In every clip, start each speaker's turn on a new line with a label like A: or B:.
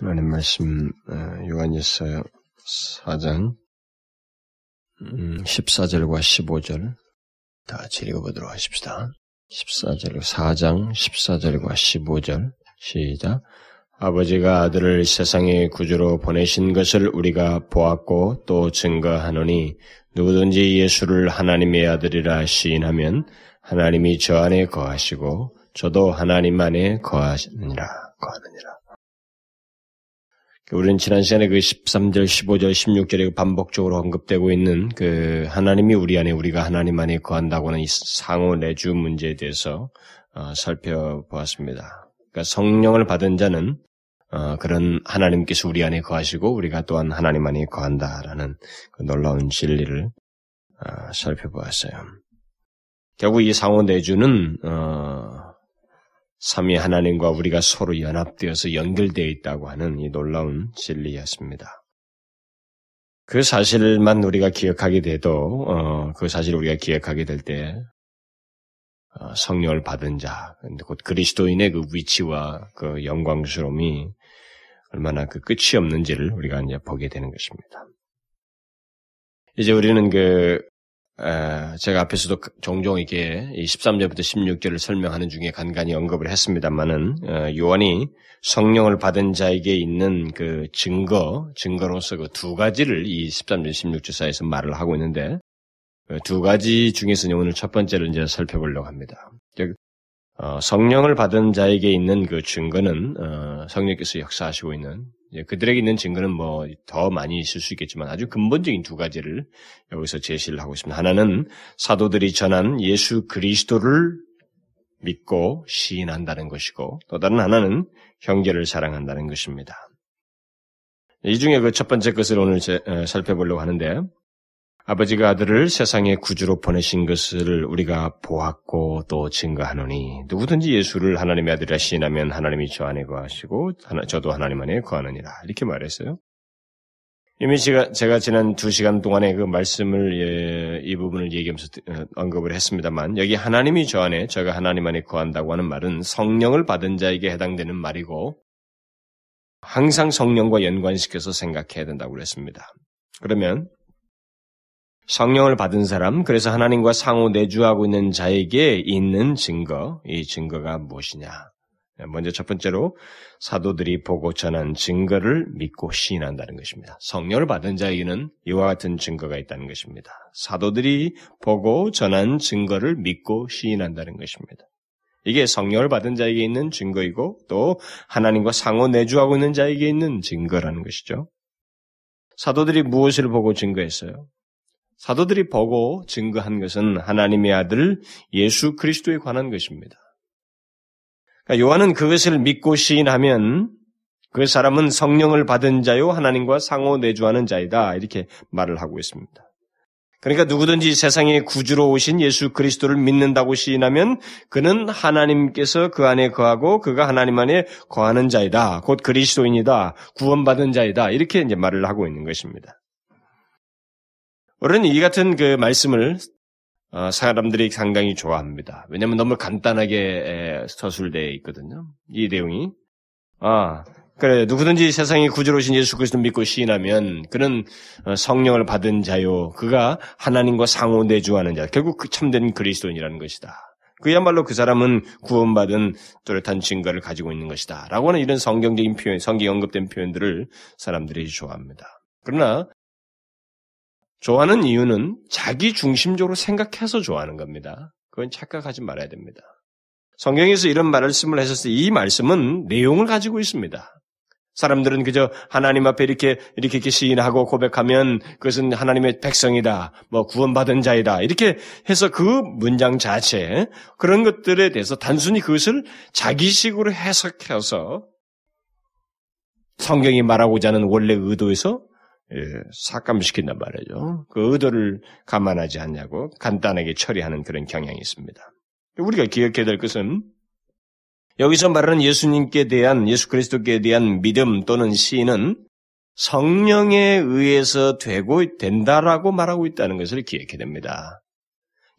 A: 하나님 말씀 어, 요한일서 4장 14절과 15절 다 같이 읽어보도록 하십시다. 14절, 4장 14절과 15절 시작. 아버지가 아들을 세상의 구주로 보내신 것을 우리가 보았고 또 증거하노니 누구든지 예수를 하나님의 아들이라 시인하면 하나님이 저 안에 거하시고 저도 하나님 안에 거하느니라 거하느니라. 우리는 지난 시간에 그 13절, 15절, 16절에 반복적으로 언급되고 있는 그 하나님이 우리 안에 우리가 하나님 안에 거한다고 하는 이 상호 내주 문제에 대해서 어, 살펴보았습니다. 그러니까 성령을 받은 자는 어, 그런 하나님께서 우리 안에 거하시고 우리가 또한 하나님 안에 거한다라는 그 놀라운 진리를 어, 살펴보았어요. 결국 이 상호 내주는 어, 삼위 하나님과 우리가 서로 연합되어서 연결되어 있다고 하는 이 놀라운 진리였습니다. 그 사실만 우리가 기억하게 돼도 어, 그 사실을 우리가 기억하게 될때 어, 성령을 받은 자, 곧 그리스도인의 그 위치와 그 영광스러움이 얼마나 그 끝이 없는지를 우리가 이제 보게 되는 것입니다. 이제 우리는 그 제가 앞에서도 종종 이렇게 13절부터 16절을 설명하는 중에 간간히 언급을 했습니다만은 어, 요한이 성령을 받은 자에게 있는 그 증거, 증거로서 그 두 가지를 이 13절, 16절 사이에서 말을 하고 있는데 그 두 가지 중에서 오늘 첫 번째를 이제 살펴보려고 합니다. 어, 성령을 받은 자에게 있는 그 증거는 어, 성령께서 역사하시고 있는 그들에게 있는 증거는 뭐 더 많이 있을 수 있겠지만 아주 근본적인 두 가지를 여기서 제시를 하고 있습니다. 하나는 사도들이 전한 예수 그리스도를 믿고 시인한다는 것이고 또 다른 하나는 형제를 사랑한다는 것입니다. 이 중에 그 첫 번째 것을 오늘 제, 어, 살펴보려고 하는데 아버지가 아들을 세상의 구주로 보내신 것을 우리가 보았고 또 증거하노니 누구든지 예수를 하나님의 아들이라 시인하면 하나님이 저 안에 거하시고 저도 하나님 안에 거하느니라 이렇게 말했어요. 이미 제가, 제가 지난 두 시간 동안에 그 말씀을 예, 이 부분을 얘기하면서 어, 언급을 했습니다만 여기 하나님이 저 안에 저가 하나님 안에 거한다고 하는 말은 성령을 받은 자에게 해당되는 말이고 항상 성령과 연관시켜서 생각해야 된다고 그랬습니다. 그러면 성령을 받은 사람, 그래서 하나님과 상호 내주하고 있는 자에게 있는 증거, 이 증거가 무엇이냐? 먼저 첫 번째로 사도들이 보고 전한 증거를 믿고 시인한다는 것입니다. 성령을 받은 자에게는 이와 같은 증거가 있다는 것입니다. 사도들이 보고 전한 증거를 믿고 시인한다는 것입니다. 이게 성령을 받은 자에게 있는 증거이고 또 하나님과 상호 내주하고 있는 자에게 있는 증거라는 것이죠. 사도들이 무엇을 보고 증거했어요? 사도들이 보고 증거한 것은 하나님의 아들 예수 그리스도에 관한 것입니다. 그러니까 요한은 그것을 믿고 시인하면 그 사람은 성령을 받은 자요 하나님과 상호 내주하는 자이다 이렇게 말을 하고 있습니다. 그러니까 누구든지 세상에 구주로 오신 예수 그리스도를 믿는다고 시인하면 그는 하나님께서 그 안에 거하고 그가 하나님 안에 거하는 자이다. 곧 그리스도인이다. 구원받은 자이다. 이렇게 이제 말을 하고 있는 것입니다. 우리는 이 같은 그 말씀을 어, 사람들이 상당히 좋아합니다. 왜냐하면 너무 간단하게 서술되어 있거든요. 이 내용이 아 그래 누구든지 세상에 구주로신 예수 그리스도 믿고 시인하면 그는 어, 성령을 받은 자요 그가 하나님과 상호 내주하는 자 결국 그 참된 그리스도인이라는 것이다. 그야말로 그 사람은 구원받은 뚜렷한 증거를 가지고 있는 것이다. 라고 하는 이런 성경적인 표현, 성경 언급된 표현들을 사람들이 좋아합니다. 그러나 좋아하는 이유는 자기 중심적으로 생각해서 좋아하는 겁니다. 그건 착각하지 말아야 됩니다. 성경에서 이런 말씀을 하셨을 때 이 말씀은 내용을 가지고 있습니다. 사람들은 그저 하나님 앞에 이렇게, 이렇게, 이렇게 시인하고 고백하면 그것은 하나님의 백성이다, 뭐 구원받은 자이다, 이렇게 해서 그 문장 자체, 그런 것들에 대해서 단순히 그것을 자기식으로 해석해서 성경이 말하고자 하는 원래 의도에서 예, 삭감시킨단 말이죠. 그 의도를 감안하지 않냐고 간단하게 처리하는 그런 경향이 있습니다. 우리가 기억해야 될 것은 여기서 말하는 예수님께 대한 예수 그리스도께 대한 믿음 또는 시인은 성령에 의해서 되고 된다라고 말하고 있다는 것을 기억해야 됩니다.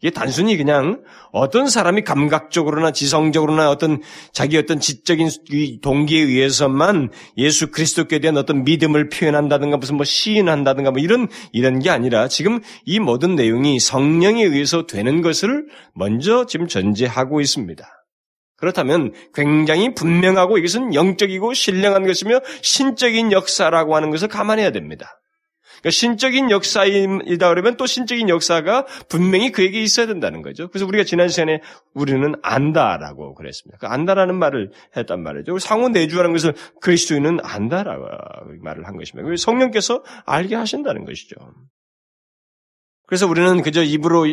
A: 이게 단순히 그냥 어떤 사람이 감각적으로나 지성적으로나 어떤 자기 어떤 지적인 동기에 의해서만 예수 그리스도께 대한 어떤 믿음을 표현한다든가 무슨 뭐 시인한다든가 뭐 이런 이런 게 아니라 지금 이 모든 내용이 성령에 의해서 되는 것을 먼저 지금 전제하고 있습니다. 그렇다면 굉장히 분명하고 이것은 영적이고 신령한 것이며 신적인 역사라고 하는 것을 감안해야 됩니다. 그러니까 신적인 역사이다 그러면 또 신적인 역사가 분명히 그에게 있어야 된다는 거죠. 그래서 우리가 지난 시간에 우리는 안다라고 그랬습니다. 그 안다라는 말을 했단 말이죠. 상호 내주하는 것을 그리스도인은 안다라고 말을 한 것입니다. 성령께서 알게 하신다는 것이죠. 그래서 우리는 그저 입으로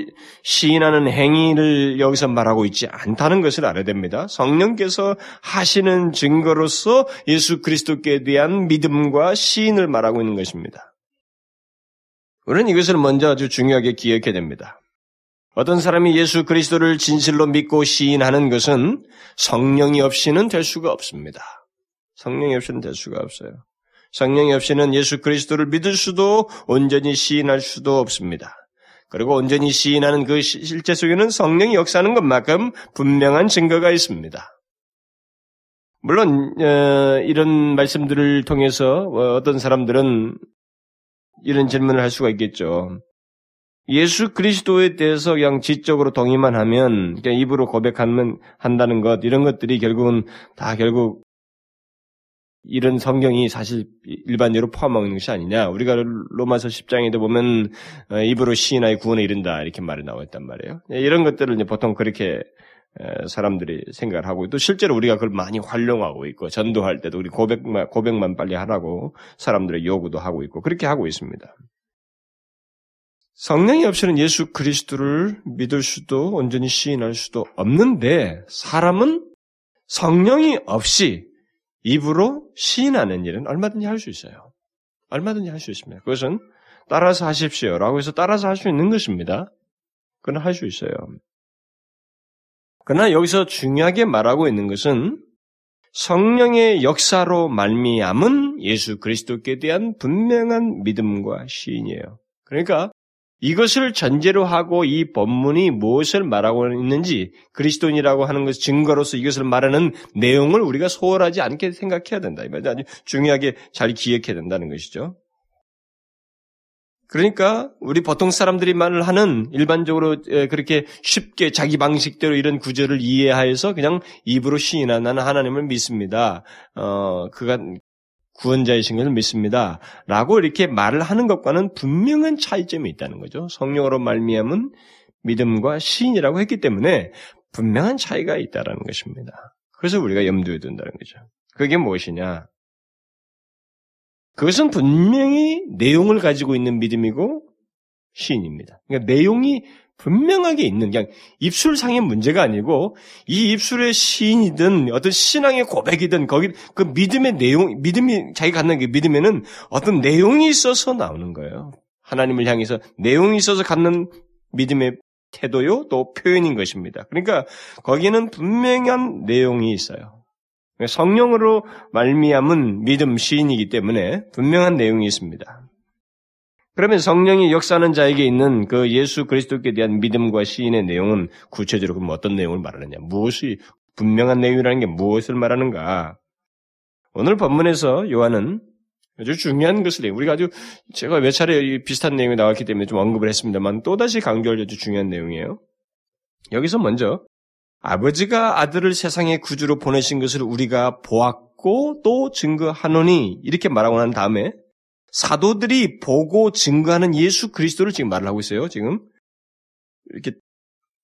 A: 시인하는 행위를 여기서 말하고 있지 않다는 것을 알아야 됩니다. 성령께서 하시는 증거로서 예수 그리스도께 대한 믿음과 시인을 말하고 있는 것입니다. 우리는 이것을 먼저 아주 중요하게 기억해야 됩니다. 어떤 사람이 예수 그리스도를 진실로 믿고 시인하는 것은 성령이 없이는 될 수가 없습니다. 성령이 없이는 될 수가 없어요. 성령이 없이는 예수 그리스도를 믿을 수도 온전히 시인할 수도 없습니다. 그리고 온전히 시인하는 그 실제 속에는 성령이 역사하는 것만큼 분명한 증거가 있습니다. 물론 어, 이런 말씀들을 통해서 어, 어떤 사람들은 이런 질문을 할 수가 있겠죠. 예수 그리스도에 대해서 그냥 지적으로 동의만 하면 그냥 입으로 고백하면 한다는 것 이런 것들이 결국은 다 결국 이런 성경이 사실 일반적으로 포함하고 있는 것이 아니냐. 우리가 로마서 10장에도 보면 어, 입으로 시인하여 구원에 이른다 이렇게 말이 나와 있단 말이에요. 이런 것들을 이제 보통 그렇게 사람들이 생각을 하고 또 실제로 우리가 그걸 많이 활용하고 있고 전도할 때도 우리 고백만 고백만 빨리 하라고 사람들의 요구도 하고 있고 그렇게 하고 있습니다. 성령이 없이는 예수 그리스도를 믿을 수도 온전히 시인할 수도 없는데 사람은 성령이 없이 입으로 시인하는 일은 얼마든지 할 수 있어요. 얼마든지 할 수 있습니다. 그것은 따라서 하십시오라고 해서 따라서 할 수 있는 것입니다. 그건 할 수 있어요. 그러나 여기서 중요하게 말하고 있는 것은 성령의 역사로 말미암은 예수 그리스도께 대한 분명한 믿음과 시인이에요. 그러니까 이것을 전제로 하고 이 본문이 무엇을 말하고 있는지 그리스도인이라고 하는 것 증거로서 이것을 말하는 내용을 우리가 소홀하지 않게 생각해야 된다. 이 말이죠. 아주 중요하게 잘 기억해야 된다는 것이죠. 그러니까 우리 보통 사람들이 말을 하는 일반적으로 그렇게 쉽게 자기 방식대로 이런 구절을 이해하여서 그냥 입으로 시인하 나는 하나님을 믿습니다. 어 그가 구원자이신 것을 믿습니다. 라고 이렇게 말을 하는 것과는 분명한 차이점이 있다는 거죠. 성령으로 말미암은 믿음과 시인이라고 했기 때문에 분명한 차이가 있다는 것입니다. 그래서 우리가 염두에 둔다는 거죠. 그게 무엇이냐? 그것은 분명히 내용을 가지고 있는 믿음이고 시인입니다. 그러니까 내용이 분명하게 있는 그냥 입술상의 문제가 아니고 이 입술의 시인이든 어떤 신앙의 고백이든 거기 그 믿음의 내용 믿음이 자기 갖는 그 믿음에는 어떤 내용이 있어서 나오는 거예요. 하나님을 향해서 내용이 있어서 갖는 믿음의 태도요 또 표현인 것입니다. 그러니까 거기에는 분명한 내용이 있어요. 성령으로 말미암은 믿음 시인이기 때문에 분명한 내용이 있습니다. 그러면 성령이 역사하는 자에게 있는 그 예수 그리스도께 대한 믿음과 시인의 내용은 구체적으로 그럼 어떤 내용을 말하느냐? 무엇이 분명한 내용이라는 게 무엇을 말하는가? 오늘 본문에서 요한은 아주 중요한 것을. 우리가 아주 제가 몇 차례 비슷한 내용이 나왔기 때문에 좀 언급을 했습니다만 또다시 강조할 아주 중요한 내용이에요. 여기서 먼저 아버지가 아들을 세상의 구주로 보내신 것을 우리가 보았고 또 증거하노니 이렇게 말하고 난 다음에 사도들이 보고 증거하는 예수 그리스도를 지금 말을 하고 있어요. 지금 이렇게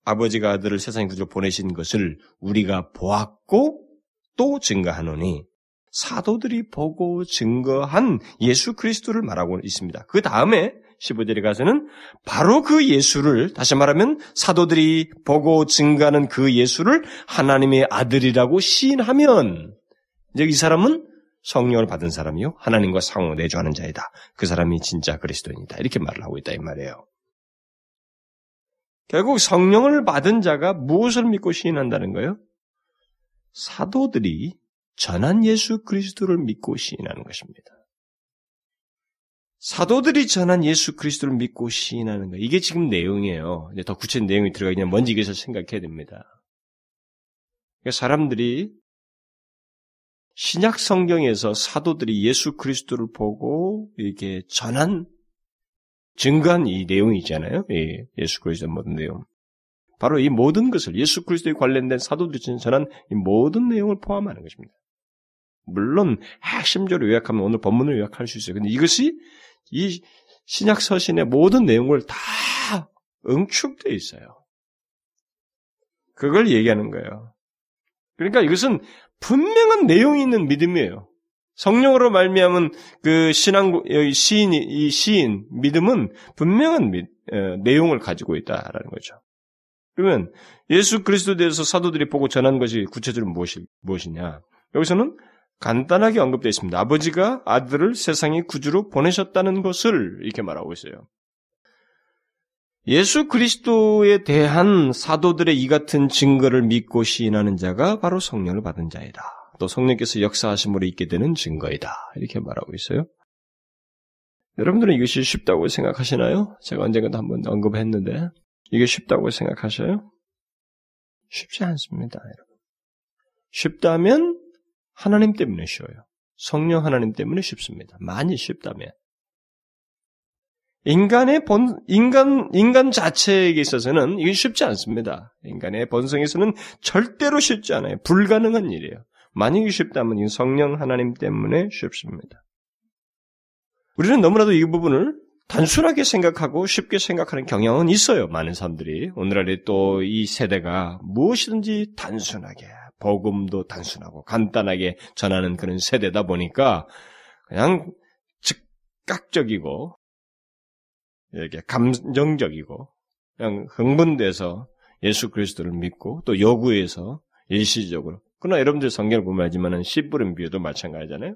A: 아버지가 아들을 세상에 그저 보내신 것을 우리가 보았고 또 증거하노니 사도들이 보고 증거한 예수 그리스도를 말하고 있습니다. 그 다음에 15절에 가서는 바로 그 예수를 다시 말하면 사도들이 보고 증거하는 그 예수를 하나님의 아들이라고 시인하면 이제 이 사람은 성령을 받은 사람이요 하나님과 상호 내주하는 자이다. 그 사람이 진짜 그리스도인이다. 이렇게 말을 하고 있다 이 말이에요. 결국 성령을 받은 자가 무엇을 믿고 시인한다는 거예요? 사도들이 전한 예수 그리스도를 믿고 시인하는 것입니다. 사도들이 전한 예수 그리스도를 믿고 시인하는 거. 이게 지금 내용이에요. 이제 더 구체적인 내용이 들어가기 전에 먼저 이것을 생각해야 됩니다. 그러니까 사람들이 신약 성경에서 사도들이 예수 그리스도를 보고 이렇게 전한 증거한 이 내용이 있잖아요. 예, 예수 그리스도의 모든 내용. 바로 이 모든 것을 예수 그리스도에 관련된 사도들이 전한 이 모든 내용을 포함하는 것입니다. 물론 핵심적으로 요약하면 오늘 본문을 요약할 수 있어요. 근데 이것이 이 신약 서신의 모든 내용을 다 응축되어 있어요. 그걸 얘기하는 거예요. 그러니까 이것은 분명한 내용이 있는 믿음이에요. 성령으로 말미암은 그 신앙 시인 이 시인 믿음은 분명한 미, 에, 내용을 가지고 있다라는 거죠. 그러면 예수 그리스도에 대해서 사도들이 보고 전한 것이 구체적으로 무엇이, 무엇이냐? 여기서는 간단하게 언급되어 있습니다. 아버지가 아들을 세상의 구주로 보내셨다는 것을 이렇게 말하고 있어요. 예수 그리스도에 대한 사도들의 이 같은 증거를 믿고 시인하는 자가 바로 성령을 받은 자이다. 또 성령께서 역사하심으로 있게 되는 증거이다. 이렇게 말하고 있어요. 여러분들은 이것이 쉽다고 생각하시나요? 제가 언젠가도 한번 언급했는데 이게 쉽다고 생각하셔요? 쉽지 않습니다, 여러분. 쉽다면 하나님 때문에 쉬워요. 성령 하나님 때문에 쉽습니다. 많이 쉽다면. 인간의 본, 인간, 인간 자체에게 있어서는 이게 쉽지 않습니다. 인간의 본성에서는 절대로 쉽지 않아요. 불가능한 일이에요. 만약에 쉽다면 이 성령 하나님 때문에 쉽습니다. 우리는 너무나도 이 부분을 단순하게 생각하고 쉽게 생각하는 경향은 있어요. 많은 사람들이. 오늘날에 또 이 세대가 무엇이든지 단순하게, 복음도 단순하고 간단하게 전하는 그런 세대다 보니까 그냥 즉각적이고 이렇게 감정적이고 그냥 흥분돼서 예수 그리스도를 믿고 또 요구해서 일시적으로 그러나 여러분들 성경을 보면 알지만은 씨 뿌린 비유도 마찬가지잖아요.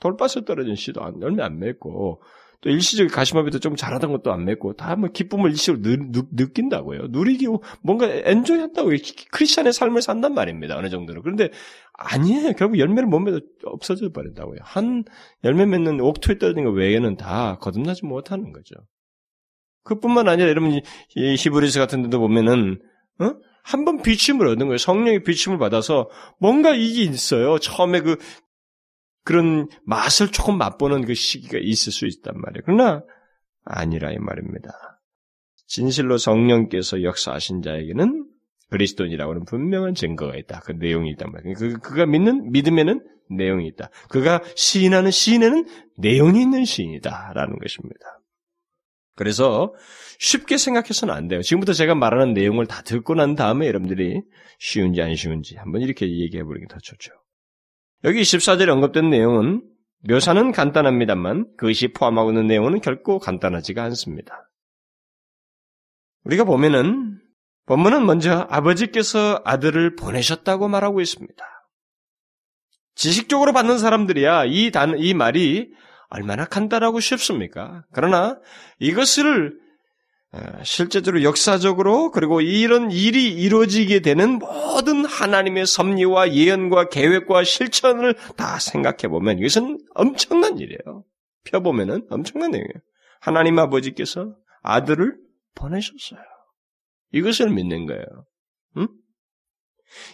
A: 돌밭에 떨어진 씨도 안, 열매 안 맺고 또 일시적인 가시마비도 좀 잘하던 것도 안 맺고 다 뭐 기쁨을 일시적으로 느낀다고요. 누리기 뭔가 엔조이 한다고 크리스천의 삶을 산단 말입니다. 어느 정도로. 그런데 아니에요. 결국 열매를 못 맺어 없어져 버린다고요. 한 열매 맺는 옥토에 떨어진 것 외에는 다 거듭나지 못하는 거죠. 그뿐만 아니라 여러분 이 히브리스 같은 데도 보면은 어? 한번 비침을 얻는 거예요. 성령의 비침을 받아서 뭔가 이게 있어요. 처음에 그 그런 맛을 조금 맛보는 그 시기가 있을 수 있단 말이에요. 그러나 아니라 이 말입니다. 진실로 성령께서 역사하신 자에게는 그리스도인이라고 하는 분명한 증거가 있다. 그 내용이 있단 말이에요. 그, 그가 믿는 믿음에는 내용이 있다. 그가 시인하는 시인에는 내용이 있는 시인이다라는 것입니다. 그래서 쉽게 생각해서는 안 돼요. 지금부터 제가 말하는 내용을 다 듣고 난 다음에 여러분들이 쉬운지 안 쉬운지 한번 이렇게 얘기해 보는 게 더 좋죠. 여기 14절에 언급된 내용은 묘사는 간단합니다만 그것이 포함하고 있는 내용은 결코 간단하지가 않습니다. 우리가 보면은 본문은 먼저 아버지께서 아들을 보내셨다고 말하고 있습니다. 지식적으로 받는 사람들이야 이 단, 이 말이 얼마나 간단하고 쉽습니까? 그러나 이것을 어, 실제적으로 역사적으로 그리고 이런 일이 이루어지게 되는 모든 하나님의 섭리와 예언과 계획과 실천을 다 생각해 보면 이것은 엄청난 일이에요. 펴보면은 엄청난 내용이에요. 하나님 아버지께서 아들을 보내셨어요. 이것을 믿는 거예요. 응?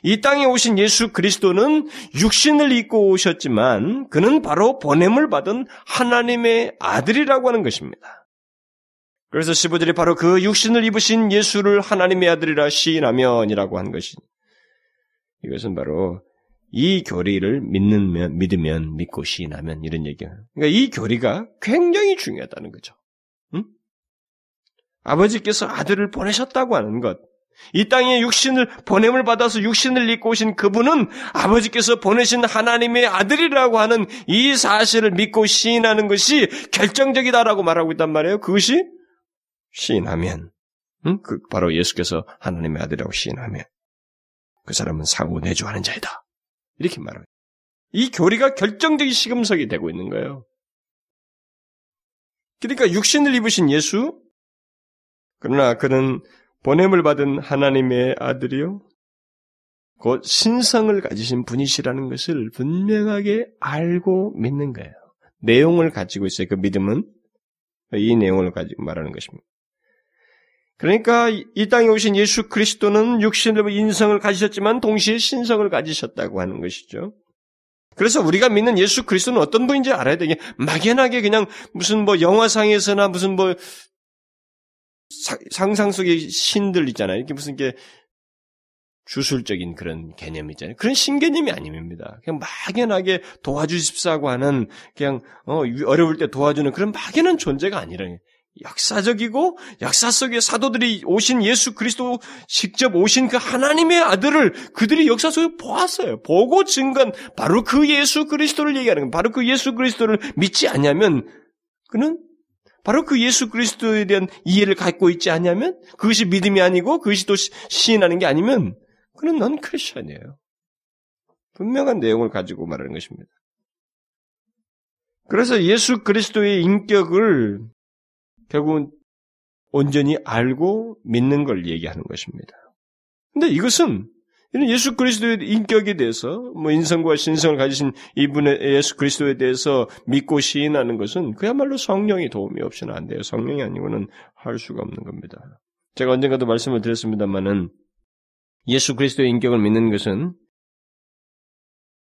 A: 이 땅에 오신 예수 그리스도는 육신을 입고 오셨지만 그는 바로 보냄을 받은 하나님의 아들이라고 하는 것입니다. 그래서 15절이 바로 그 육신을 입으신 예수를 하나님의 아들이라 시인하면이라고 한 것이 이것은 바로 이 교리를 믿는 믿으면 믿고 시인하면 이런 얘기예요. 그러니까 이 교리가 굉장히 중요하다는 거죠. 응? 아버지께서 아들을 보내셨다고 하는 것. 이 땅에 육신을 보냄을 받아서 육신을 입고 오신 그분은 아버지께서 보내신 하나님의 아들이라고 하는 이 사실을 믿고 시인하는 것이 결정적이다라고 말하고 있단 말이에요. 그것이 시인하면, 응? 그 바로 예수께서 하나님의 아들이라고 시인하면 그 사람은 상호 내주하는 자이다. 이렇게 말합니다. 이 교리가 결정적인 시금석이 되고 있는 거예요. 그러니까 육신을 입으신 예수, 그러나 그는 보냄을 받은 하나님의 아들이요. 곧 신성을 가지신 분이시라는 것을 분명하게 알고 믿는 거예요. 내용을 가지고 있어요. 그 믿음은 이 내용을 가지고 말하는 것입니다. 그러니까 이 땅에 오신 예수 그리스도는 육신의 인성을 가지셨지만 동시에 신성을 가지셨다고 하는 것이죠. 그래서 우리가 믿는 예수 그리스도는 어떤 분인지 알아야 되게 막연하게 그냥 무슨 뭐 영화상에서나 무슨 뭐 상상 속의 신들 있잖아요. 이렇게 무슨 게 주술적인 그런 개념 있잖아요. 그런 신개념이 아닙니다. 그냥 막연하게 도와주십사고 하는 그냥 어, 어려울 때 도와주는 그런 막연한 존재가 아니라 역사적이고 역사 속의 사도들이 오신 예수 그리스도 직접 오신 그 하나님의 아들을 그들이 역사 속에 보았어요. 보고 증거한 바로 그 예수 그리스도를 얘기하는 거예요. 바로 그 예수 그리스도를 믿지 않냐면 그는 바로 그 예수 그리스도에 대한 이해를 갖고 있지 않냐면 그것이 믿음이 아니고 그것이 또 시인하는 게 아니면 그는 넌 크리스천이에요. 분명한 내용을 가지고 말하는 것입니다. 그래서 예수 그리스도의 인격을 결국은 온전히 알고 믿는 걸 얘기하는 것입니다. 근데 이것은 이런 예수 그리스도의 인격에 대해서 뭐 인성과 신성을 가지신 이분의 예수 그리스도에 대해서 믿고 시인하는 것은 그야말로 성령의 도움이 없이는 안 돼요. 성령이 아니고는 할 수가 없는 겁니다. 제가 언젠가도 말씀을 드렸습니다만은 예수 그리스도의 인격을 믿는 것은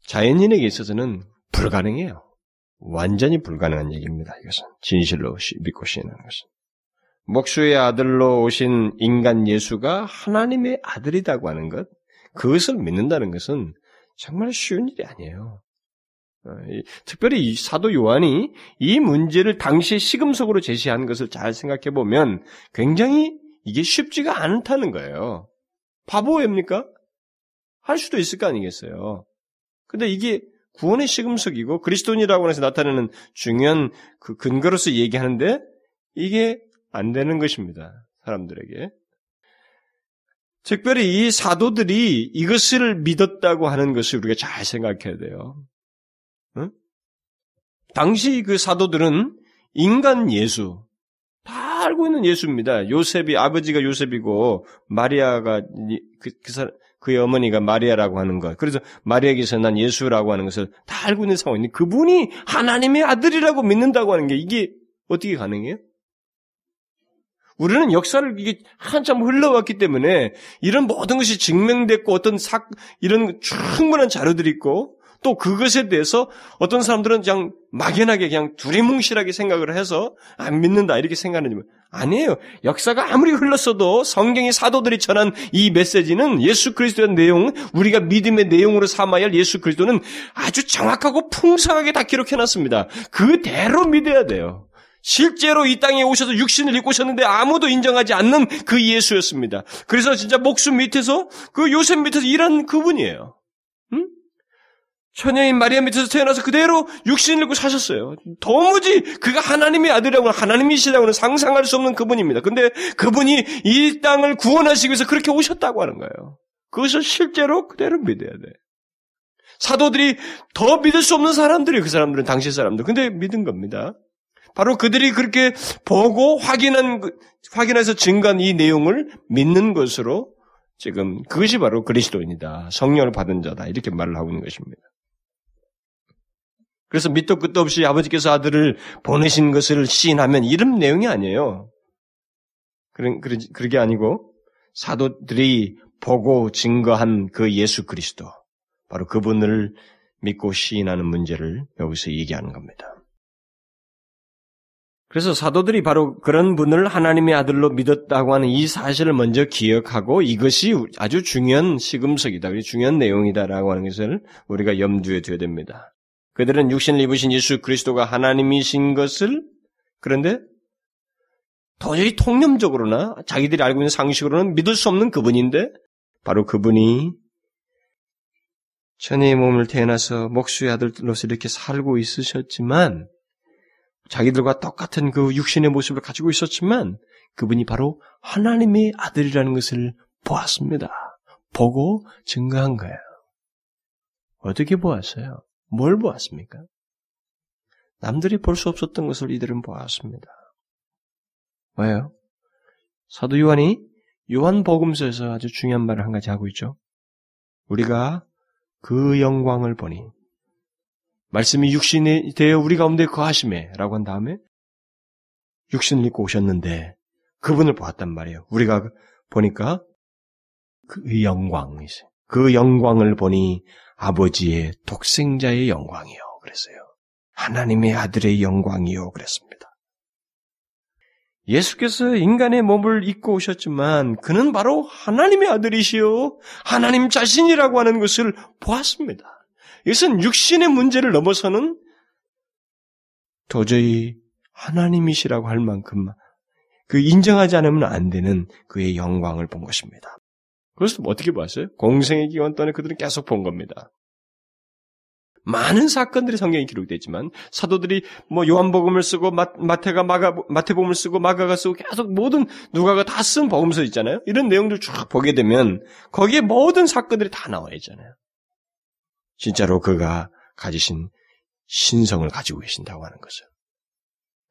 A: 자연인에게 있어서는 불가능해요. 완전히 불가능한 얘기입니다. 이것은 진실로 믿고 시인하는 것은. 목수의 아들로 오신 인간 예수가 하나님의 아들이라고 하는 것, 그것을 믿는다는 것은 정말 쉬운 일이 아니에요. 어, 특별히 사도 요한이 이 문제를 당시 시금석으로 제시한 것을 잘 생각해 보면 굉장히 이게 쉽지가 않다는 거예요. 바보입니까? 할 수도 있을 거 아니겠어요. 근데 이게 구원의 시금석이고 그리스도인이라고 해서 나타내는 중요한 그 근거로서 얘기하는데 이게 안 되는 것입니다. 사람들에게. 특별히 이 사도들이 이것을 믿었다고 하는 것을 우리가 잘 생각해야 돼요. 응? 당시 그 사도들은 인간 예수, 다 알고 있는 예수입니다. 요셉이, 아버지가 요셉이고, 마리아가, 그, 그 사람, 그의 어머니가 마리아라고 하는 것. 그래서 마리아에게서 난 예수라고 하는 것을 다 알고 있는 상황인데, 그분이 하나님의 아들이라고 믿는다고 하는 게 이게 어떻게 가능해요? 우리는 역사를 이게 한참 흘러왔기 때문에 이런 모든 것이 증명됐고 어떤 사, 이런 충분한 자료들이 있고 또 그것에 대해서 어떤 사람들은 그냥 막연하게 그냥 두리뭉실하게 생각을 해서 안 믿는다 이렇게 생각하는 아니에요. 역사가 아무리 흘렀어도 성경의 사도들이 전한 이 메시지는 예수 그리스도의 내용, 우리가 믿음의 내용으로 삼아야 할 예수 그리스도는 아주 정확하고 풍성하게 다 기록해놨습니다. 그대로 믿어야 돼요. 실제로 이 땅에 오셔서 육신을 입고 오셨는데 아무도 인정하지 않는 그 예수였습니다. 그래서 진짜 목숨 밑에서 그 요셉 밑에서 일한 그분이에요. 응? 처녀인 마리아 밑에서 태어나서 그대로 육신을 입고 사셨어요. 도무지 그가 하나님의 아들이라고 하나님이시라고는 상상할 수 없는 그분입니다. 근데 그분이 이 땅을 구원하시기 위해서 그렇게 오셨다고 하는 거예요. 그것을 실제로 그대로 믿어야 돼. 사도들이 더 믿을 수 없는 사람들이 그 사람들은 당시 사람들. 근데 믿은 겁니다. 바로 그들이 그렇게 보고 확인한, 확인해서 증거한 이 내용을 믿는 것으로 지금 그것이 바로 그리스도인이다. 성령을 받은 자다. 이렇게 말을 하고 있는 것입니다. 그래서 밑도 끝도 없이 아버지께서 아들을 보내신 것을 시인하면 이런 내용이 아니에요. 그런, 그러게 아니고 사도들이 보고 증거한 그 예수 그리스도. 바로 그분을 믿고 시인하는 문제를 여기서 얘기하는 겁니다. 그래서 사도들이 바로 그런 분을 하나님의 아들로 믿었다고 하는 이 사실을 먼저 기억하고 이것이 아주 중요한 시금석이다, 중요한 내용이다라고 하는 것을 우리가 염두에 둬야 됩니다. 그들은 육신을 입으신 예수 그리스도가 하나님이신 것을 그런데 도저히 통념적으로나 자기들이 알고 있는 상식으로는 믿을 수 없는 그분인데 바로 그분이 천의 몸을 태어나서 목수의 아들로서 이렇게 살고 있으셨지만 자기들과 똑같은 그 육신의 모습을 가지고 있었지만 그분이 바로 하나님의 아들이라는 것을 보았습니다. 보고 증거한 거예요. 어떻게 보았어요? 뭘 보았습니까? 남들이 볼 수 없었던 것을 이들은 보았습니다. 왜요? 사도 요한이 요한 복음서에서 아주 중요한 말을 한 가지 하고 있죠. 우리가 그 영광을 보니 말씀이 육신이 되어 우리 가운데 거하심에 라고 한 다음에 육신을 입고 오셨는데 그분을 보았단 말이에요. 우리가 보니까 그 영광이세요. 그 영광을 보니 아버지의 독생자의 영광이요. 그랬어요. 하나님의 아들의 영광이요. 그랬습니다. 예수께서 인간의 몸을 입고 오셨지만 그는 바로 하나님의 아들이시요. 하나님 자신이라고 하는 것을 보았습니다. 이것은 육신의 문제를 넘어서는 도저히 하나님이시라고 할 만큼 그 인정하지 않으면 안 되는 그의 영광을 본 것입니다. 그것을 어떻게 보았어요? 공생의 기간 동안에 그들은 계속 본 겁니다. 많은 사건들이 성경에 기록되어 있지만 사도들이 뭐 요한복음을 쓰고 마, 마태가 마가 마태복음을 쓰고 마가가 쓰고 계속 모든 누가가 다 쓴 복음서 있잖아요. 이런 내용들 쭉 보게 되면 거기에 모든 사건들이 다 나와 있잖아요. 진짜로 그가 가지신 신성을 가지고 계신다고 하는 것을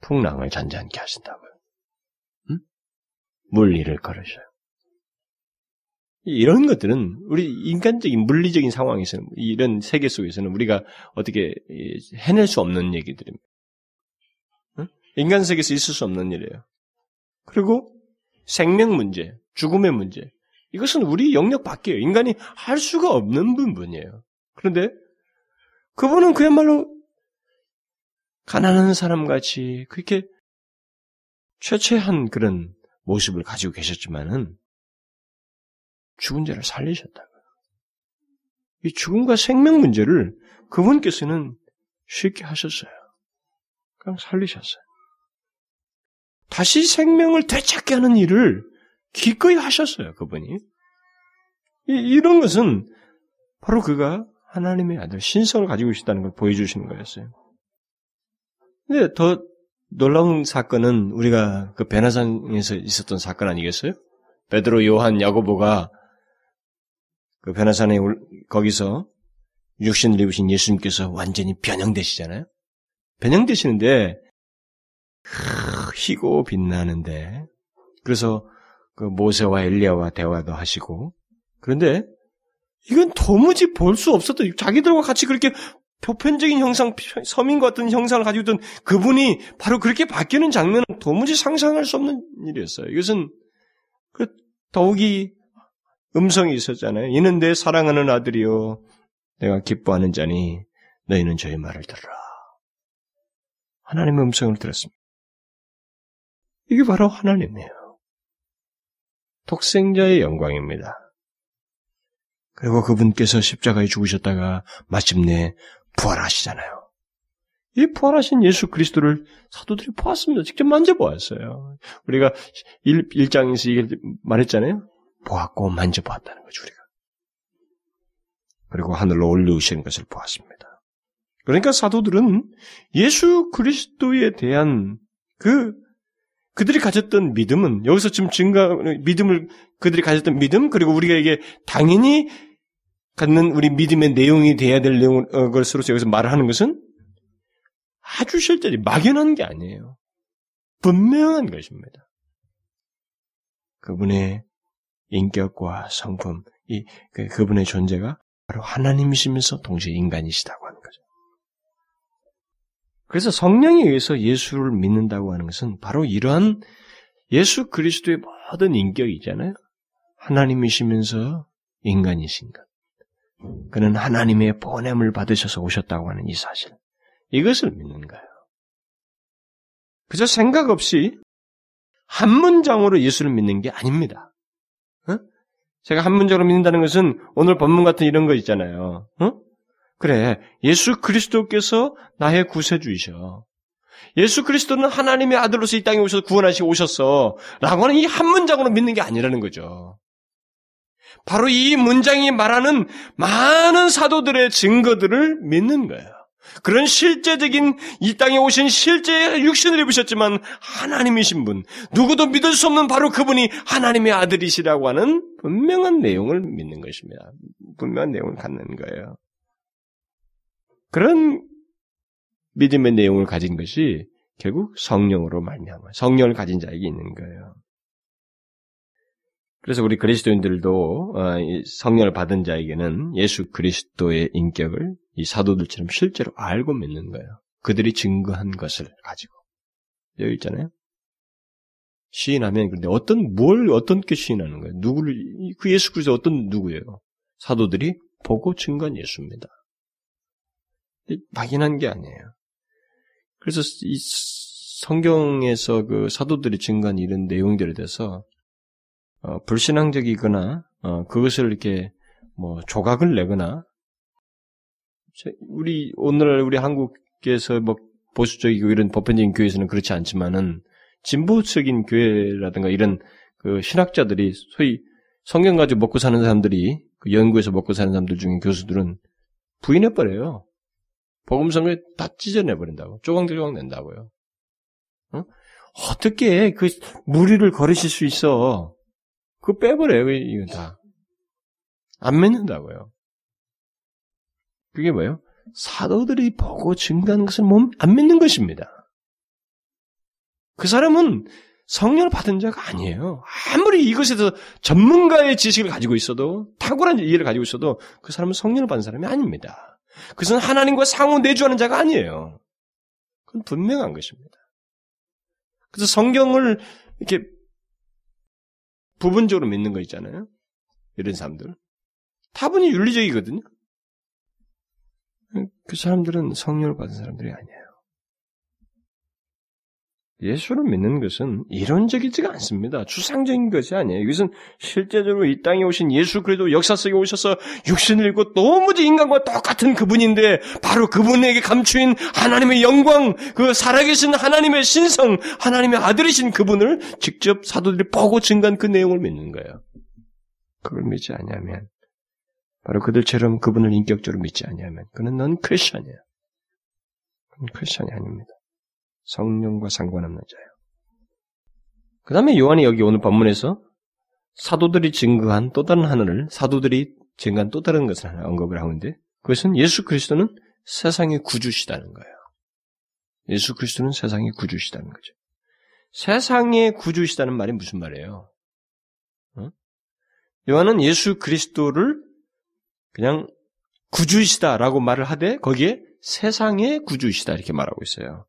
A: 풍랑을 잔잔케 하신다고요. 응? 물리를 걸으셔요. 이런 것들은 우리 인간적인 물리적인 상황에서는 이런 세계 속에서는 우리가 어떻게 해낼 수 없는 얘기들입니다. 인간 세계에서 있을 수 없는 일이에요. 그리고 생명 문제, 죽음의 문제 이것은 우리 영역 밖이에요. 인간이 할 수가 없는 부분이에요. 그런데 그분은 그야말로 가난한 사람 같이 그렇게 최최한 그런 모습을 가지고 계셨지만은 죽은 자를 살리셨다고요. 이 죽음과 생명 문제를 그분께서는 쉽게 하셨어요. 그냥 살리셨어요. 다시 생명을 되찾게 하는 일을 기꺼이 하셨어요, 그분이. 이, 런 것은 바로 그가 하나님의 아들, 신성을 가지고 있다는 걸 보여주시는 거였어요. 근데 더 놀라운 사건은 우리가 그 베나산에서 있었던 사건 아니겠어요? 베드로, 요한, 야고보가 그 변화산에 거기서 육신을 입으신 예수님께서 완전히 변형되시잖아요. 변형되시는데 희고 빛나는데 그래서 그 모세와 엘리야와 대화도 하시고 그런데 이건 도무지 볼 수 없었던 자기들과 같이 그렇게 보편적인 형상 서민과 같은 형상을 가지고 있던 그분이 바로 그렇게 바뀌는 장면은 도무지 상상할 수 없는 일이었어요. 이것은 그 더욱이 음성이 있었잖아요. 이는 내 사랑하는 아들이요. 내가 기뻐하는 자니 너희는 저의 말을 들으라. 하나님의 음성을 들었습니다. 이게 바로 하나님이에요. 독생자의 영광입니다. 그리고 그분께서 십자가에 죽으셨다가 마침내 부활하시잖아요. 이 부활하신 예수 그리스도를 사도들이 보았습니다. 직접 만져보았어요. 우리가 1, 1장에서 말했잖아요. 보았고 만져보았다는 거죠, 우리가. 그리고 하늘로 올려오시는 것을 보았습니다. 그러니까 사도들은 예수 그리스도에 대한 그 그들이 가졌던 믿음은 여기서 지금 증가 믿음을 그들이 가졌던 믿음 그리고 우리가 이게 당연히 갖는 우리 믿음의 내용이 돼야 될 내용 어, 것으로서 여기서 말을 하는 것은 아주 실제로 막연한 게 아니에요. 분명한 것입니다. 그분의 인격과 성품, 이 그, 그분의 존재가 바로 하나님이시면서 동시에 인간이시다고 하는 거죠. 그래서 성령에 의해서 예수를 믿는다고 하는 것은 바로 이러한 예수 그리스도의 모든 인격이잖아요. 하나님이시면서 인간이신 것. 그는 하나님의 보냄을 받으셔서 오셨다고 하는 이 사실. 이것을 믿는 거예요. 그저 생각 없이 한 문장으로 예수를 믿는 게 아닙니다. 제가 한 문장으로 믿는다는 것은 오늘 본문 같은 이런 거 있잖아요. 어? 그래, 예수 그리스도께서 나의 구세주이셔. 예수 그리스도는 하나님의 아들로서 이 땅에 오셔서 구원하시고 오셨어. 라고 하는 이 한 문장으로 믿는 게 아니라는 거죠. 바로 이 문장이 말하는 많은 사도들의 증거들을 믿는 거예요. 그런 실제적인 이 땅에 오신 실제 육신을 입으셨지만 하나님이신 분, 누구도 믿을 수 없는 바로 그분이 하나님의 아들이시라고 하는 분명한 내용을 믿는 것입니다. 분명한 내용을 갖는 거예요. 그런 믿음의 내용을 가진 것이 결국 성령으로 말미암아 성령을 가진 자에게 있는 거예요. 그래서 우리 그리스도인들도 어, 성령을 받은 자에게는 예수 그리스도의 인격을 이 사도들처럼 실제로 알고 믿는 거예요. 그들이 증거한 것을 가지고. 여기 있잖아요. 시인하면 그런데 어떤 뭘 어떤 게 시인하는 거예요? 누구를 그 예수 그리스도 어떤 누구예요? 사도들이 보고 증거한 예수입니다. 막연한 게 아니에요. 그래서 이 성경에서 그 사도들이 증거한 이런 내용들에 대해서 어, 불신앙적이거나 어, 그것을 이렇게 뭐 조각을 내거나 우리 오늘 우리 한국에서 뭐 보수적이고 이런 보편적인 교회에서는 그렇지 않지만은 진보적인 교회라든가 이런 그 신학자들이 소위 성경 가지고 먹고 사는 사람들이 그 연구에서 먹고 사는 사람들 중에 교수들은 부인해 버려요. 복음성을 다 찢어내 버린다고 조각조각 낸다고요. 어? 어떻게 그 무리를 거르실 수 있어? 그거 빼버려요. 이건 다. 안 믿는다고요. 그게 뭐예요? 사도들이 보고 증거하는 것을 안 믿는 것입니다. 그 사람은 성령을 받은 자가 아니에요. 아무리 이것에 대해서 전문가의 지식을 가지고 있어도, 탁월한 이해를 가지고 있어도 그 사람은 성령을 받은 사람이 아닙니다. 그것은 하나님과 상호 내주하는 자가 아니에요. 그건 분명한 것입니다. 그래서 성경을 이렇게 부분적으로 믿는 거 있잖아요. 이런 사람들. 다분히 윤리적이거든요. 그 사람들은 성령을 받은 사람들이 아니에요. 예수를 믿는 것은 이론적이지가 않습니다. 추상적인 것이 아니에요. 이것은 실제적으로 이 땅에 오신 예수 그래도 역사 속에 오셔서 육신을 입고 도무지 인간과 똑같은 그분인데 바로 그분에게 감추인 하나님의 영광, 그 살아계신 하나님의 신성, 하나님의 아들이신 그분을 직접 사도들이 보고 증가한 그 내용을 믿는 거예요. 그걸 믿지 않냐면 바로 그들처럼 그분을 인격적으로 믿지 않냐면 그는 넌 크리스천이야. 그건 크리스천이 아닙니다. 성령과 상관없는 자예요. 그 다음에 요한이 여기 오늘 본문에서 사도들이 증거한 또 다른 하늘을 사도들이 증거한 또 다른 것을 하나 언급을 하는데 그것은 예수 그리스도는 세상의 구주시다는 거예요. 예수 그리스도는 세상의 구주시다는 거죠. 세상의 구주시다는 말이 무슨 말이에요? 어? 요한은 예수 그리스도를 그냥 구주이시다라고 말을 하되 거기에 세상의 구주이시다 이렇게 말하고 있어요.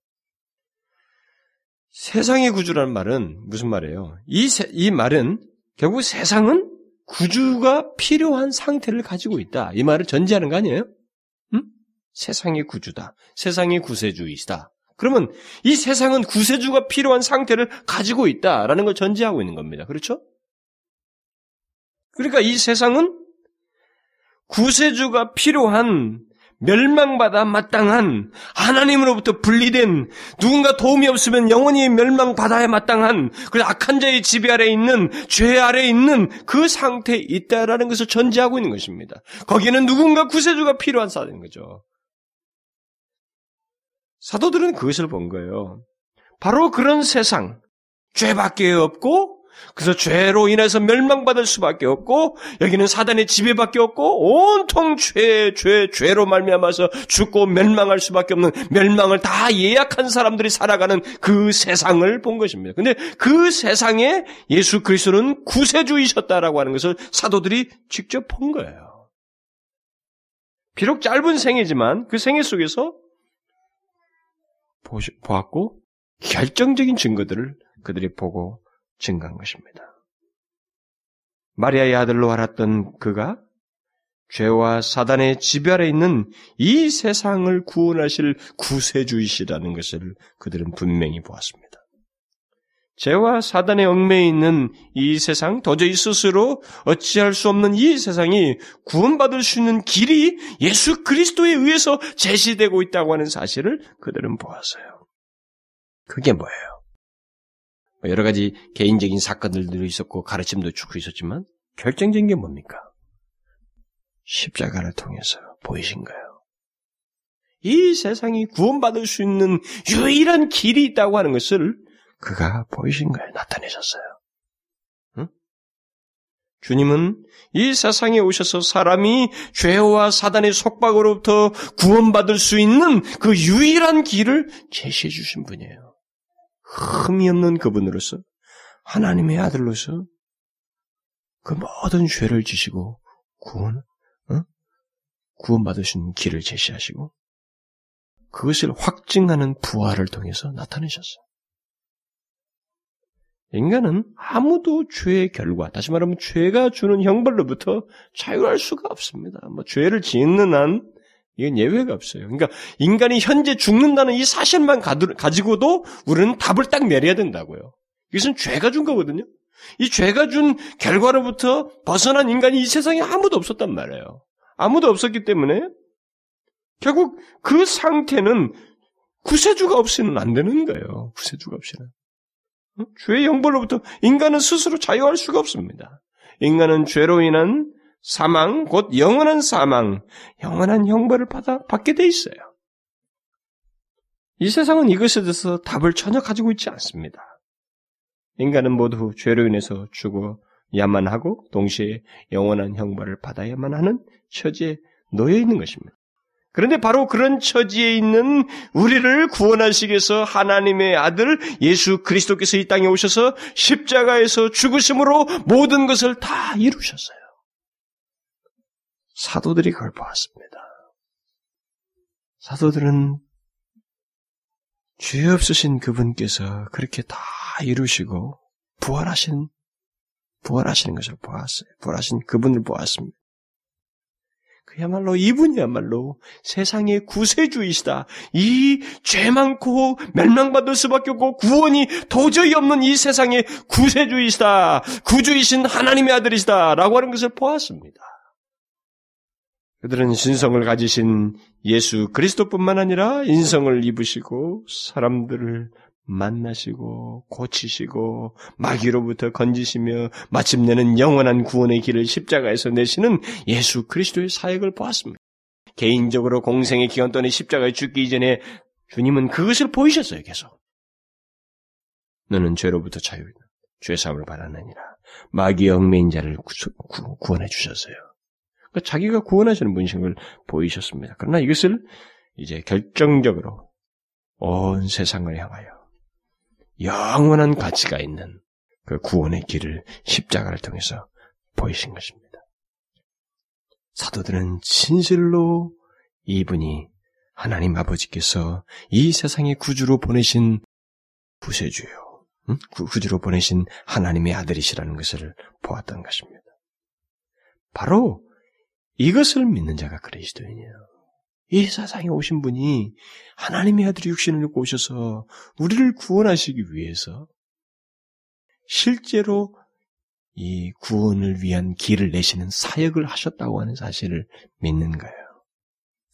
A: 세상의 구주라는 말은 무슨 말이에요? 이, 세, 이 말은 결국 세상은 구주가 필요한 상태를 가지고 있다. 이 말을 전제하는 거 아니에요? 음? 세상의 구주다. 세상의 구세주이시다. 그러면 이 세상은 구세주가 필요한 상태를 가지고 있다라는 걸 전제하고 있는 겁니다. 그렇죠? 그러니까 이 세상은 구세주가 필요한 멸망받아 마땅한 하나님으로부터 분리된 누군가 도움이 없으면 영원히 멸망받아야 마땅한 그 악한 자의 지배 아래 있는 죄 아래 있는 그 상태에 있다라는 것을 전제하고 있는 것입니다. 거기에는 누군가 구세주가 필요한 사람인 거죠. 사도들은 그것을 본 거예요. 바로 그런 세상, 죄밖에 없고 그래서 죄로 인해서 멸망받을 수밖에 없고 여기는 사단의 지배밖에 없고 온통 죄, 죄, 죄로 말미암아서 죽고 멸망할 수밖에 없는 멸망을 다 예약한 사람들이 살아가는 그 세상을 본 것입니다. 근데 그 세상에 예수 그리스도는 구세주이셨다라고 하는 것을 사도들이 직접 본 거예요. 비록 짧은 생애지만 그 생애 속에서 보았고 결정적인 증거들을 그들이 보고 증가한 것입니다. 마리아의 아들로 알았던 그가 죄와 사단의 지배 아래 있는 이 세상을 구원하실 구세주이시라는 것을 그들은 분명히 보았습니다. 죄와 사단의 얽매에 있는 이 세상, 도저히 스스로 어찌할 수 없는 이 세상이 구원받을 수 있는 길이 예수 그리스도에 의해서 제시되고 있다고 하는 사실을 그들은 보았어요. 그게 뭐예요? 뭐 여러 가지 개인적인 사건들도 있었고 가르침도 주고 있었지만 결정적인 게 뭡니까? 십자가를 통해서 보이신 거예요. 이 세상이 구원받을 수 있는 유일한 길이 있다고 하는 것을 그가 보이신 거예요. 나타내셨어요. 응? 주님은 이 세상에 오셔서 사람이 죄와 사단의 속박으로부터 구원받을 수 있는 그 유일한 길을 제시해 주신 분이에요. 흠이 없는 그분으로서 하나님의 아들로서 그 모든 죄를 지시고 구원, 어? 구원받으신 길을 제시하시고 그것을 확증하는 부활을 통해서 나타내셨어요. 인간은 아무도 죄의 결과, 다시 말하면 죄가 주는 형벌로부터 자유할 수가 없습니다. 뭐 죄를 짓는 한 이건 예외가 없어요. 그러니까 인간이 현재 죽는다는 이 사실만 가지고도 우리는 답을 딱 내려야 된다고요. 이것은 죄가 준 거거든요. 이 죄가 준 결과로부터 벗어난 인간이 이 세상에 아무도 없었단 말이에요. 아무도 없었기 때문에 결국 그 상태는 구세주가 없이는 안 되는 거예요. 구세주가 없이는. 죄의 형벌로부터 인간은 스스로 자유할 수가 없습니다. 인간은 죄로 인한 사망, 곧 영원한 사망, 영원한 형벌을 받아, 받게 돼 있어요. 이 세상은 이것에 대해서 답을 전혀 가지고 있지 않습니다. 인간은 모두 죄로 인해서 죽어야만 하고 동시에 영원한 형벌을 받아야만 하는 처지에 놓여 있는 것입니다. 그런데 바로 그런 처지에 있는 우리를 구원하시기 위해서 하나님의 아들 예수 그리스도께서 이 땅에 오셔서 십자가에서 죽으심으로 모든 것을 다 이루셨어요. 사도들이 그걸 보았습니다. 사도들은 죄 없으신 그분께서 그렇게 다 이루시고 부활하신 부활하시는 것을 보았어요. 부활하신 그분을 보았습니다. 그야말로 이분이야말로 세상의 구세주이시다. 이 죄 많고 멸망받을 수밖에 없고 구원이 도저히 없는 이 세상의 구세주이시다. 구주이신 하나님의 아들이시다. 라고 하는 것을 보았습니다. 그들은 신성을 가지신 예수 그리스도뿐만 아니라 인성을 입으시고 사람들을 만나시고 고치시고 마귀로부터 건지시며 마침내는 영원한 구원의 길을 십자가에서 내시는 예수 그리스도의 사역을 보았습니다. 개인적으로 공생의 기간 동안에 십자가에 죽기 이전에 주님은 그것을 보이셨어요, 계속. 너는 죄로부터 자유이다. 죄사함을 받았느니라. 마귀의 얽매인 자를 구, 원해 주셨어요. 그러니까 자기가 구원하시는 분이신 걸 보이셨습니다. 그러나 이것을 이제 결정적으로 온 세상을 향하여 영원한 가치가 있는 그 구원의 길을 십자가를 통해서 보이신 것입니다. 사도들은 진실로 이분이 하나님 아버지께서 이 세상의 구주로 보내신 구세주요, 응? 구주로 보내신 하나님의 아들이시라는 것을 보았던 것입니다. 바로 이것을 믿는 자가 그리스도인이에요. 이 세상에 오신 분이 하나님의 아들이 육신을 입고 오셔서 우리를 구원하시기 위해서 실제로 이 구원을 위한 길을 내시는 사역을 하셨다고 하는 사실을 믿는 거예요.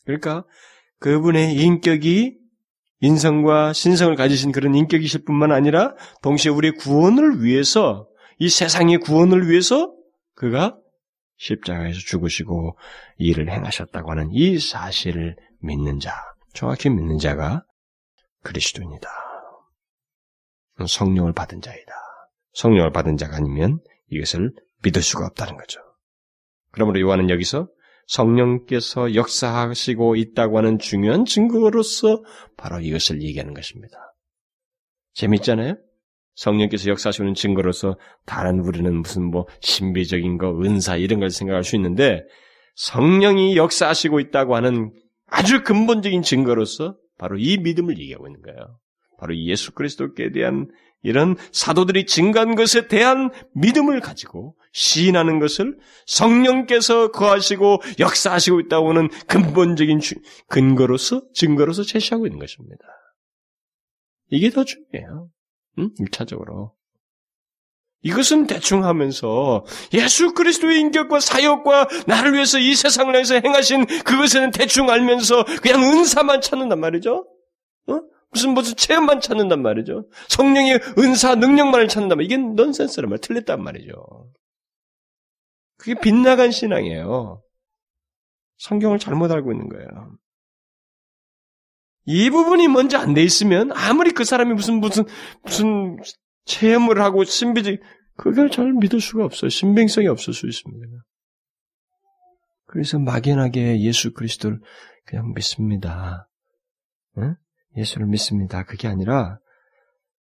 A: 그러니까 그분의 인격이 인성과 신성을 가지신 그런 인격이실 뿐만 아니라 동시에 우리의 구원을 위해서 이 세상의 구원을 위해서 그가 십자가에서 죽으시고 일을 행하셨다고 하는 이 사실을 믿는 자, 정확히 믿는 자가 그리스도입니다. 성령을 받은 자이다. 성령을 받은 자가 아니면 이것을 믿을 수가 없다는 거죠. 그러므로 요한은 여기서 성령께서 역사하시고 있다고 하는 중요한 증거로서 바로 이것을 얘기하는 것입니다. 재밌잖아요? 성령께서 역사하시는 증거로서 다른 우리는 무슨 뭐 신비적인 거, 은사 이런 걸 생각할 수 있는데 성령이 역사하시고 있다고 하는 아주 근본적인 증거로서 바로 이 믿음을 얘기하고 있는 거예요. 바로 예수 그리스도께 대한 이런 사도들이 증거한 것에 대한 믿음을 가지고 시인하는 것을 성령께서 거하시고 역사하시고 있다고 하는 근본적인 근거로서 증거로서 제시하고 있는 것입니다. 이게 더 중요해요. 응? 1차적으로. 이것은 대충 하면서 예수 그리스도의 인격과 사역과 나를 위해서 이 세상을 위해서 행하신 그것에는 대충 알면서 그냥 은사만 찾는단 말이죠. 어? 무슨 무슨 체험만 찾는단 말이죠. 성령의 은사 능력만을 찾는단 말이죠. 이게 넌센스란 말, 틀렸단 말이죠. 그게 빗나간 신앙이에요. 성경을 잘못 알고 있는 거예요. 이 부분이 먼저 안 돼 있으면 아무리 그 사람이 무슨 무슨 무슨 체험을 하고 신비적 그걸 잘 믿을 수가 없어요. 신빙성이 없을 수 있습니다. 그래서 막연하게 예수 그리스도를 그냥 믿습니다. 응? 예수를 믿습니다. 그게 아니라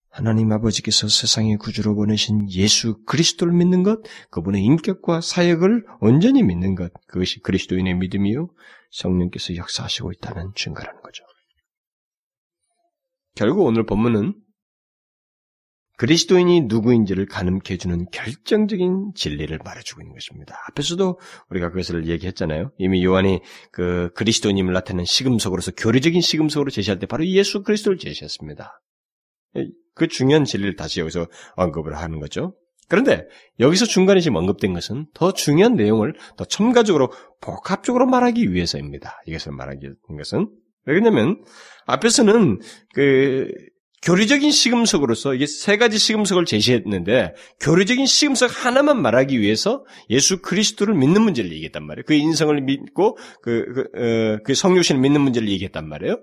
A: 하나님 아버지께서 세상의 구주로 보내신 예수 그리스도를 믿는 것, 그분의 인격과 사역을 온전히 믿는 것, 그것이 그리스도인의 믿음이요, 성령께서 역사하시고 있다는 증거라는 거죠. 결국 오늘 본문은 그리스도인이 누구인지를 가늠케 해주는 결정적인 진리를 말해주고 있는 것입니다. 앞에서도 우리가 그것을 얘기했잖아요. 이미 요한이 그 그리스도인임을 나타내는 시금석으로서 교리적인 시금석으로 제시할 때 바로 예수 그리스도를 제시했습니다. 그 중요한 진리를 다시 여기서 언급을 하는 거죠. 그런데 여기서 중간에 지금 언급된 것은 더 중요한 내용을 더 첨가적으로 복합적으로 말하기 위해서입니다. 이것을 말하기 것은 왜냐면 앞에서는 그 교리적인 시금석으로서 이게 세 가지 시금석을 제시했는데 교리적인 시금석 하나만 말하기 위해서 예수 그리스도를 믿는 문제를 얘기했단 말이에요. 그 인성을 믿고 그, 그, 어, 그 성육신을 믿는 문제를 얘기했단 말이에요.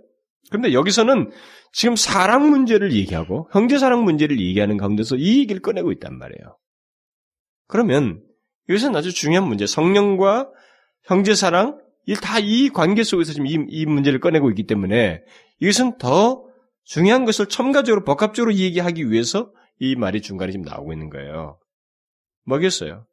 A: 그런데 여기서는 지금 사랑 문제를 얘기하고 형제 사랑 문제를 얘기하는 가운데서 이 얘기를 꺼내고 있단 말이에요. 그러면 이것은 아주 중요한 문제. 성령과 형제 사랑 다이 관계 속에서 지금 이, 이 문제를 꺼내고 있기 때문에 이것은 더 중요한 것을 첨가적으로 복합적으로 얘기하기 위해서 이 말이 중간에 지금 나오고 있는 거예요. 뭐겠어요?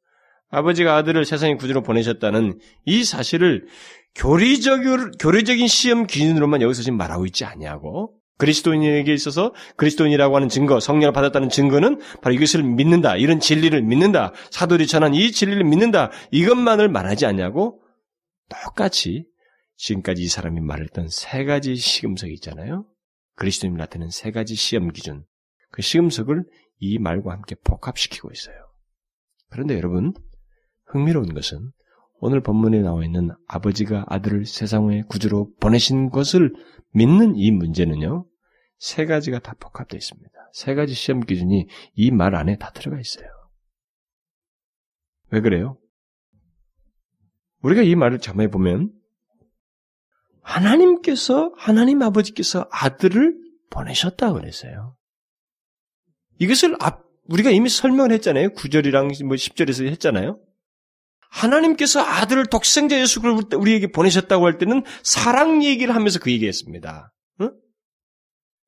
A: 아버지가 아들을 세상의 구주로 보내셨다는 이 사실을 교리적, 교리적인 시험 기준으로만 여기서 지금 말하고 있지 않냐고. 그리스도인에게 있어서 그리스도인이라고 하는 증거, 성령을 받았다는 증거는 바로 이것을 믿는다. 이런 진리를 믿는다. 사도들이 전한 이 진리를 믿는다. 이것만을 말하지 않냐고. 똑같이 지금까지 이 사람이 말했던 세 가지 시금석이 있잖아요. 그리스도님 나타낸 세 가지 시험 기준, 그 시금석을 이 말과 함께 복합시키고 있어요. 그런데 여러분, 흥미로운 것은 오늘 본문에 나와 있는 아버지가 아들을 세상의 구주로 보내신 것을 믿는 이 문제는요, 세 가지가 다 복합되어 있습니다. 세 가지 시험 기준이 이 말 안에 다 들어가 있어요. 왜 그래요? 우리가 이 말을 자세히 보면 하나님께서 하나님 아버지께서 아들을 보내셨다 그랬어요. 이것을 우리가 이미 설명을 했잖아요. 9절이랑 뭐 10절에서 했잖아요. 하나님께서 아들을 독생자 예수를 우리에게 보내셨다고 할 때는 사랑 얘기를 하면서 그 얘기했습니다. 응?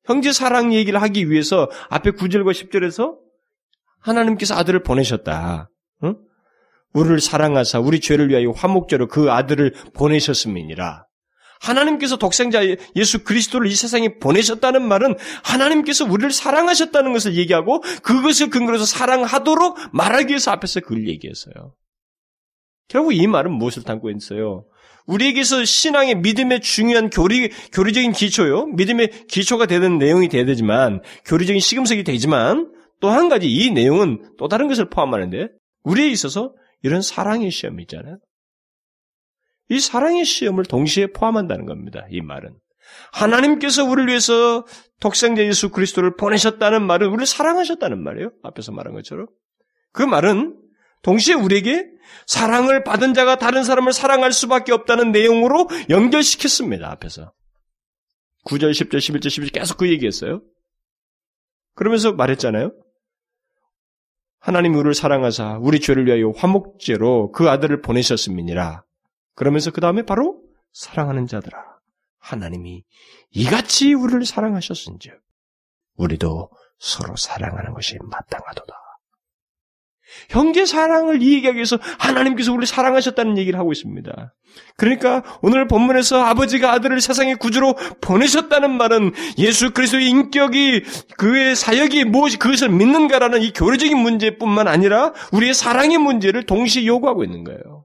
A: 형제 사랑 얘기를 하기 위해서 앞에 9절과 10절에서 하나님께서 아들을 보내셨다. 응? 우리를 사랑하사 우리 죄를 위하여 화목제로 그 아들을 보내셨음이니라. 하나님께서 독생자 예수 그리스도를 이 세상에 보내셨다는 말은 하나님께서 우리를 사랑하셨다는 것을 얘기하고 그것을 근거로 해서 사랑하도록 말하기 위해서 앞에서 그걸 얘기했어요. 결국 이 말은 무엇을 담고 있어요? 우리에게서 신앙의 믿음의 중요한 교리, 교리적인 기초요. 믿음의 기초가 되는 내용이 되야 되지만, 교리적인 시금석이 되지만, 또 한 가지 이 내용은 또 다른 것을 포함하는데, 우리에 있어서 이런 사랑의 시험이 있잖아요. 이 사랑의 시험을 동시에 포함한다는 겁니다. 이 말은. 하나님께서 우리를 위해서 독생자 예수 그리스도를 보내셨다는 말은 우리를 사랑하셨다는 말이에요. 앞에서 말한 것처럼. 그 말은 동시에 우리에게 사랑을 받은 자가 다른 사람을 사랑할 수밖에 없다는 내용으로 연결시켰습니다. 앞에서. 9절, 10절, 11절, 12절 계속 그 얘기했어요. 그러면서 말했잖아요. 하나님 우리를 사랑하사 우리 죄를 위하여 화목제로 그 아들을 보내셨음이니라. 그러면서 그 다음에 바로 사랑하는 자들아. 하나님이 이같이 우리를 사랑하셨은즉 우리도 서로 사랑하는 것이 마땅하도다. 형제 사랑을 이해하기 위해서 하나님께서 우리를 사랑하셨다는 얘기를 하고 있습니다. 그러니까 오늘 본문에서 아버지가 아들을 세상의 구주로 보내셨다는 말은 예수 그리스도의 인격이 그의 사역이 무엇이 그것을 믿는가라는 이 교리적인 문제뿐만 아니라 우리의 사랑의 문제를 동시에 요구하고 있는 거예요.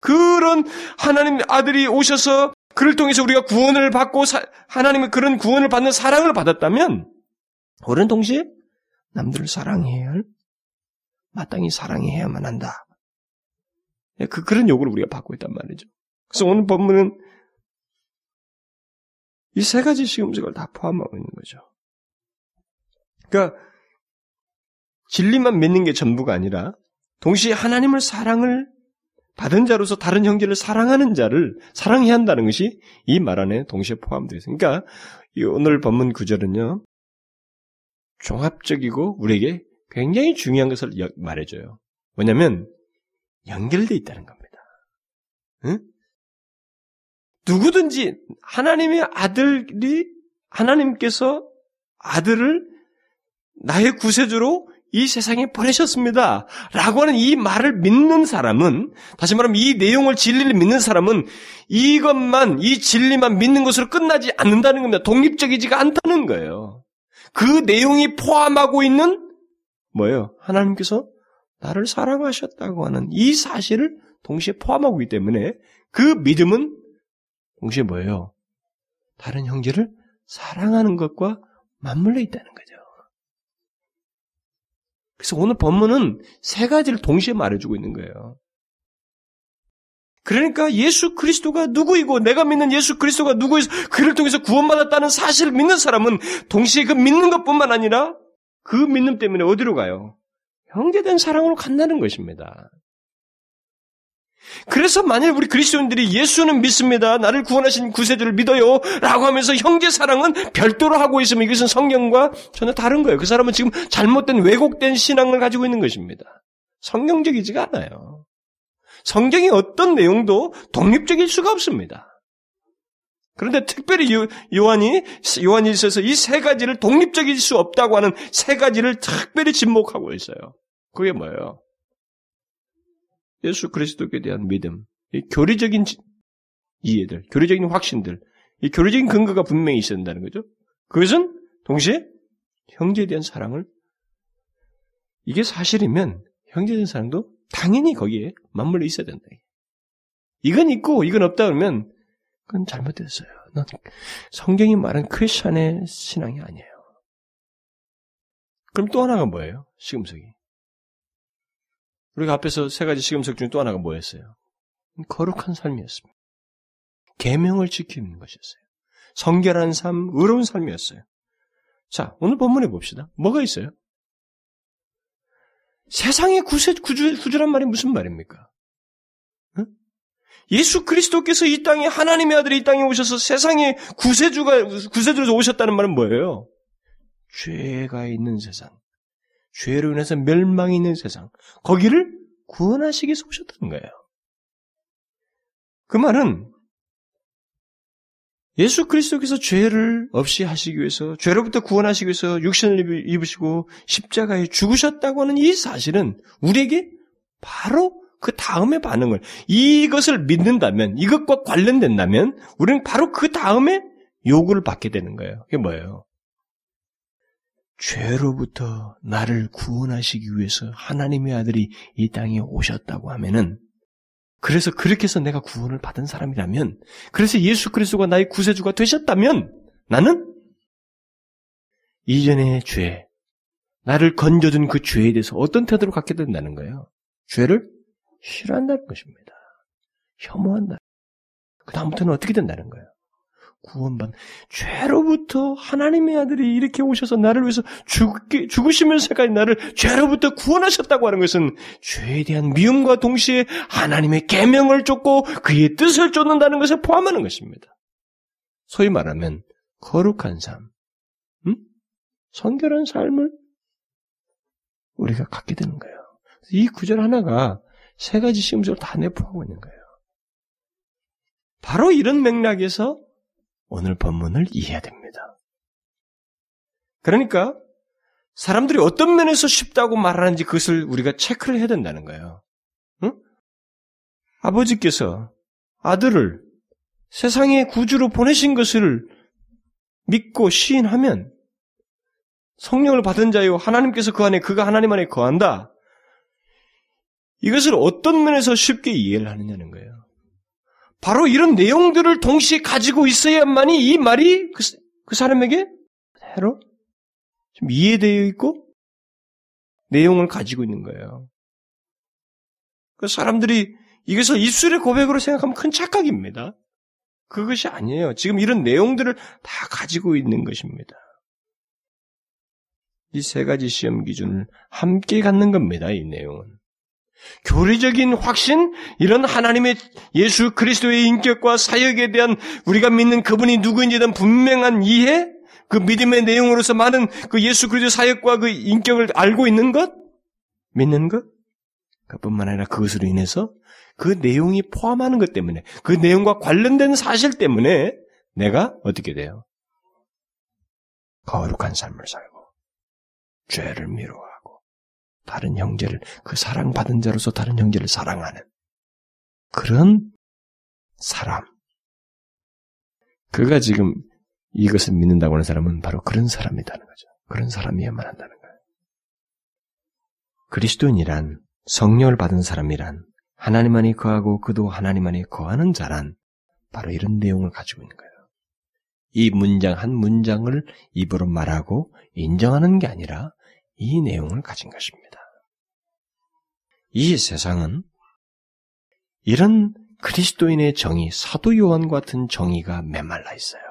A: 그런 하나님 아들이 오셔서 그를 통해서 우리가 구원을 받고 사, 하나님의 그런 구원을 받는 사랑을 받았다면 우리는 동시에 남들을 사랑해야 할 마땅히 사랑해야만 한다. 예, 그 그런 요구를 우리가 받고 있단 말이죠. 그래서 오늘 본문은 이 세 가지 시금석을 다 포함하고 있는 거죠. 그러니까 진리만 믿는 게 전부가 아니라 동시에 하나님을 사랑을 받은 자로서 다른 형제를 사랑하는 자를 사랑해야 한다는 것이 이 말 안에 동시에 포함되어 있습니다. 그러니까 오늘 본문 구절은요. 종합적이고 우리에게 굉장히 중요한 것을 말해줘요. 뭐냐면 연결되어 있다는 겁니다. 응? 누구든지 하나님의 아들이 하나님께서 아들을 나의 구세주로 이 세상에 보내셨습니다. 라고 하는 이 말을 믿는 사람은, 다시 말하면 이 내용을 진리를 믿는 사람은 이것만, 이 진리만 믿는 것으로 끝나지 않는다는 겁니다. 독립적이지가 않다는 거예요. 그 내용이 포함하고 있는 뭐예요? 하나님께서 나를 사랑하셨다고 하는 이 사실을 동시에 포함하고 있기 때문에 그 믿음은 동시에 뭐예요? 다른 형제를 사랑하는 것과 맞물려 있다는 거죠. 그래서 오늘 본문은 세 가지를 동시에 말해주고 있는 거예요. 그러니까 예수 그리스도가 누구이고 내가 믿는 예수 그리스도가 누구이서 그를 통해서 구원받았다는 사실을 믿는 사람은 동시에 그 믿는 것뿐만 아니라 그 믿음 때문에 어디로 가요? 형제된 사랑으로 간다는 것입니다. 그래서 만일 우리 그리스도인들이 예수는 믿습니다. 나를 구원하신 구세주를 믿어요. 라고 하면서 형제 사랑은 별도로 하고 있으면 이것은 성경과 전혀 다른 거예요. 그 사람은 지금 잘못된 왜곡된 신앙을 가지고 있는 것입니다. 성경적이지가 않아요. 성경의 어떤 내용도 독립적일 수가 없습니다. 그런데 특별히 요한이 요한이 있어서 이 세 가지를 독립적일 수 없다고 하는 세 가지를 특별히 집목하고 있어요. 그게 뭐예요? 예수 그리스도에 대한 믿음, 이 교리적인 이해들, 교리적인 확신들, 이 교리적인 근거가 분명히 있어야 된다는 거죠. 그것은 동시에 형제에 대한 사랑을 이게 사실이면 형제에 대한 사랑도 당연히 거기에 맞물려 있어야 된다. 이건 있고 이건 없다 그러면 그건 잘못됐어요. 넌 성경이 말한 크리스천의 신앙이 아니에요. 그럼 또 하나가 뭐예요? 시금석이. 우리가 앞에서 세 가지 시금석 중에 또 하나가 뭐였어요? 거룩한 삶이었습니다. 계명을 지키는 것이었어요. 성결한 삶, 의로운 삶이었어요. 자, 오늘 본문에 봅시다. 뭐가 있어요? 세상의 구세, 구주, 구주란 말이 무슨 말입니까? 응? 예수 그리스도께서 이 땅에 하나님의 아들이 이 땅에 오셔서 세상의 구세주가 구세주로 오셨다는 말은 뭐예요? 죄가 있는 세상, 죄로 인해서 멸망이 있는 세상, 거기를 구원하시기 위해서 오셨다는 거예요. 그 말은 예수 그리스도께서 죄를 없이 하시기 위해서 죄로부터 구원하시기 위해서 육신을 입으시고 십자가에 죽으셨다고 하는 이 사실은 우리에게 바로 그 다음의 반응을 이것을 믿는다면 이것과 관련된다면 우리는 바로 그 다음에 요구를 받게 되는 거예요. 그게 뭐예요? 죄로부터 나를 구원하시기 위해서 하나님의 아들이 이 땅에 오셨다고 하면은 그래서 그렇게 해서 내가 구원을 받은 사람이라면 그래서 예수 그리스도가 나의 구세주가 되셨다면 나는 이전의 죄 나를 건져준 그 죄에 대해서 어떤 태도를 갖게 된다는 거예요. 죄를 싫어한다는 것입니다. 혐오한다. 그 다음부터는 어떻게 된다는 거예요? 구원받 죄로부터 하나님의 아들이 이렇게 오셔서 나를 위해서 죽, 죽으시면서까지 나를 죄로부터 구원하셨다고 하는 것은 죄에 대한 미움과 동시에 하나님의 계명을 쫓고 그의 뜻을 쫓는다는 것을 포함하는 것입니다. 소위 말하면 거룩한 삶, 음? 성결한 삶을 우리가 갖게 되는 거예요. 이 구절 하나가 세 가지 시험적으로 다 내포하고 있는 거예요. 바로 이런 맥락에서 오늘 본문을 이해해야 됩니다. 그러니까 사람들이 어떤 면에서 쉽다고 말하는지 그것을 우리가 체크를 해야 된다는 거예요. 응? 아버지께서 아들을 세상의 구주로 보내신 것을 믿고 시인하면 성령을 받은 자요 하나님께서 그 안에 그가 하나님 안에 거한다. 이것을 어떤 면에서 쉽게 이해를 하느냐는 거예요. 바로 이런 내용들을 동시에 가지고 있어야만이 이 말이 그, 그 사람에게 새로 좀 이해되어 있고 내용을 가지고 있는 거예요. 그 사람들이 이것을 입술의 고백으로 생각하면 큰 착각입니다. 그것이 아니에요. 지금 이런 내용들을 다 가지고 있는 것입니다. 이 세 가지 시험 기준을 함께 갖는 겁니다. 이 내용은. 교리적인 확신, 이런 하나님의 예수 그리스도의 인격과 사역에 대한 우리가 믿는 그분이 누구인지에 대한 분명한 이해, 그 믿음의 내용으로서 많은 그 예수 그리스도 사역과 그 인격을 알고 있는 것, 믿는 것, 그뿐만 아니라 그것으로 인해서 그 내용이 포함하는 것 때문에, 그 내용과 관련된 사실 때문에 내가 어떻게 돼요? 거룩한 삶을 살고, 죄를 미루어 다른 형제를 그 사랑받은 자로서 다른 형제를 사랑하는 그런 사람. 그가 지금 이것을 믿는다고 하는 사람은 바로 그런 사람이라는 거죠. 그런 사람이어야만 한다는 거예요. 그리스도인이란 성령을 받은 사람이란 하나님 안에 거하고 그도 하나님 안에 거하는 자란 바로 이런 내용을 가지고 있는 거예요. 이 문장 한 문장을 입으로 말하고 인정하는 게 아니라 이 내용을 가진 것입니다. 이 세상은 이런 그리스도인의 정의, 사도 요한 같은 정의가 메말라 있어요.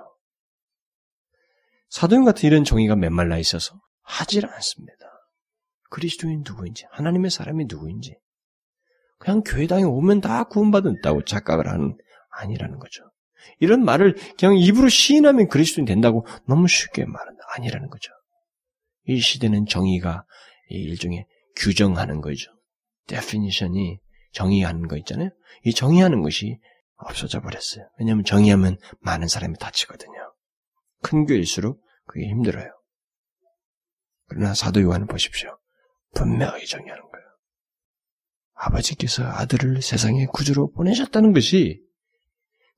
A: 사도 요한 같은 이런 정의가 메말라 있어서 하질 않습니다. 그리스도인 누구인지, 하나님의 사람이 누구인지, 그냥 교회당에 오면 다 구원받았다고 착각을 하는 아니라는 거죠. 이런 말을 그냥 입으로 시인하면 그리스도인 된다고 너무 쉽게 말은 아니라는 거죠. 이 시대는 정의가 일종의 규정하는 거죠. definition이 정의하는 거 있잖아요. 이 정의하는 것이 없어져 버렸어요. 왜냐하면 정의하면 많은 사람이 다치거든요. 큰 교일수록 그게 힘들어요. 그러나 사도 요한을 보십시오. 분명하게 정의하는 거예요. 아버지께서 아들을 세상에 구주로 보내셨다는 것이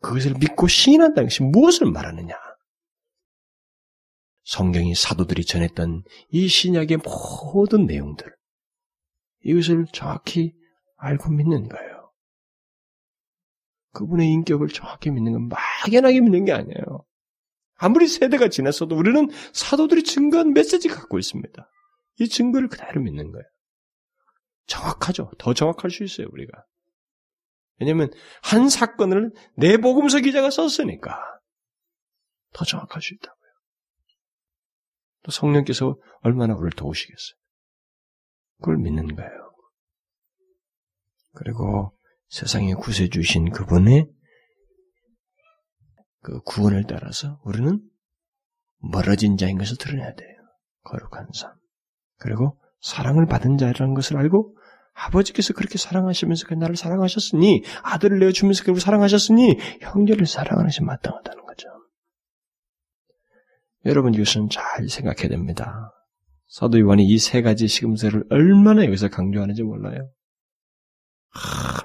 A: 그것을 믿고 시인한다는 것이 무엇을 말하느냐? 성경이 사도들이 전했던 이 신약의 모든 내용들, 이것을 정확히 알고 믿는 거예요. 그분의 인격을 정확히 믿는 건 막연하게 믿는 게 아니에요. 아무리 세대가 지났어도 우리는 사도들이 증거한 메시지 갖고 있습니다. 이 증거를 그대로 믿는 거예요. 정확하죠. 더 정확할 수 있어요, 우리가. 왜냐면, 한 사건을 내 복음서 기자가 썼으니까, 더 정확할 수 있다고요. 또 성령께서 얼마나 우리를 도우시겠어요. 그걸 믿는 거예요. 그리고 세상에 구세주신 그분의 그 구원을 따라서 우리는 멀어진 자인 것을 드러내야 돼요. 거룩한 삶. 그리고 사랑을 받은 자라는 것을 알고 아버지께서 그렇게 사랑하시면서 그 나를 사랑하셨으니 아들을 내어주면서 그를 사랑하셨으니 형제를 사랑하는 것이 마땅하다는 거죠. 여러분 이것은 잘 생각해야 됩니다. 사도 요한이 이 세 가지 시금새를 얼마나 여기서 강조하는지 몰라요.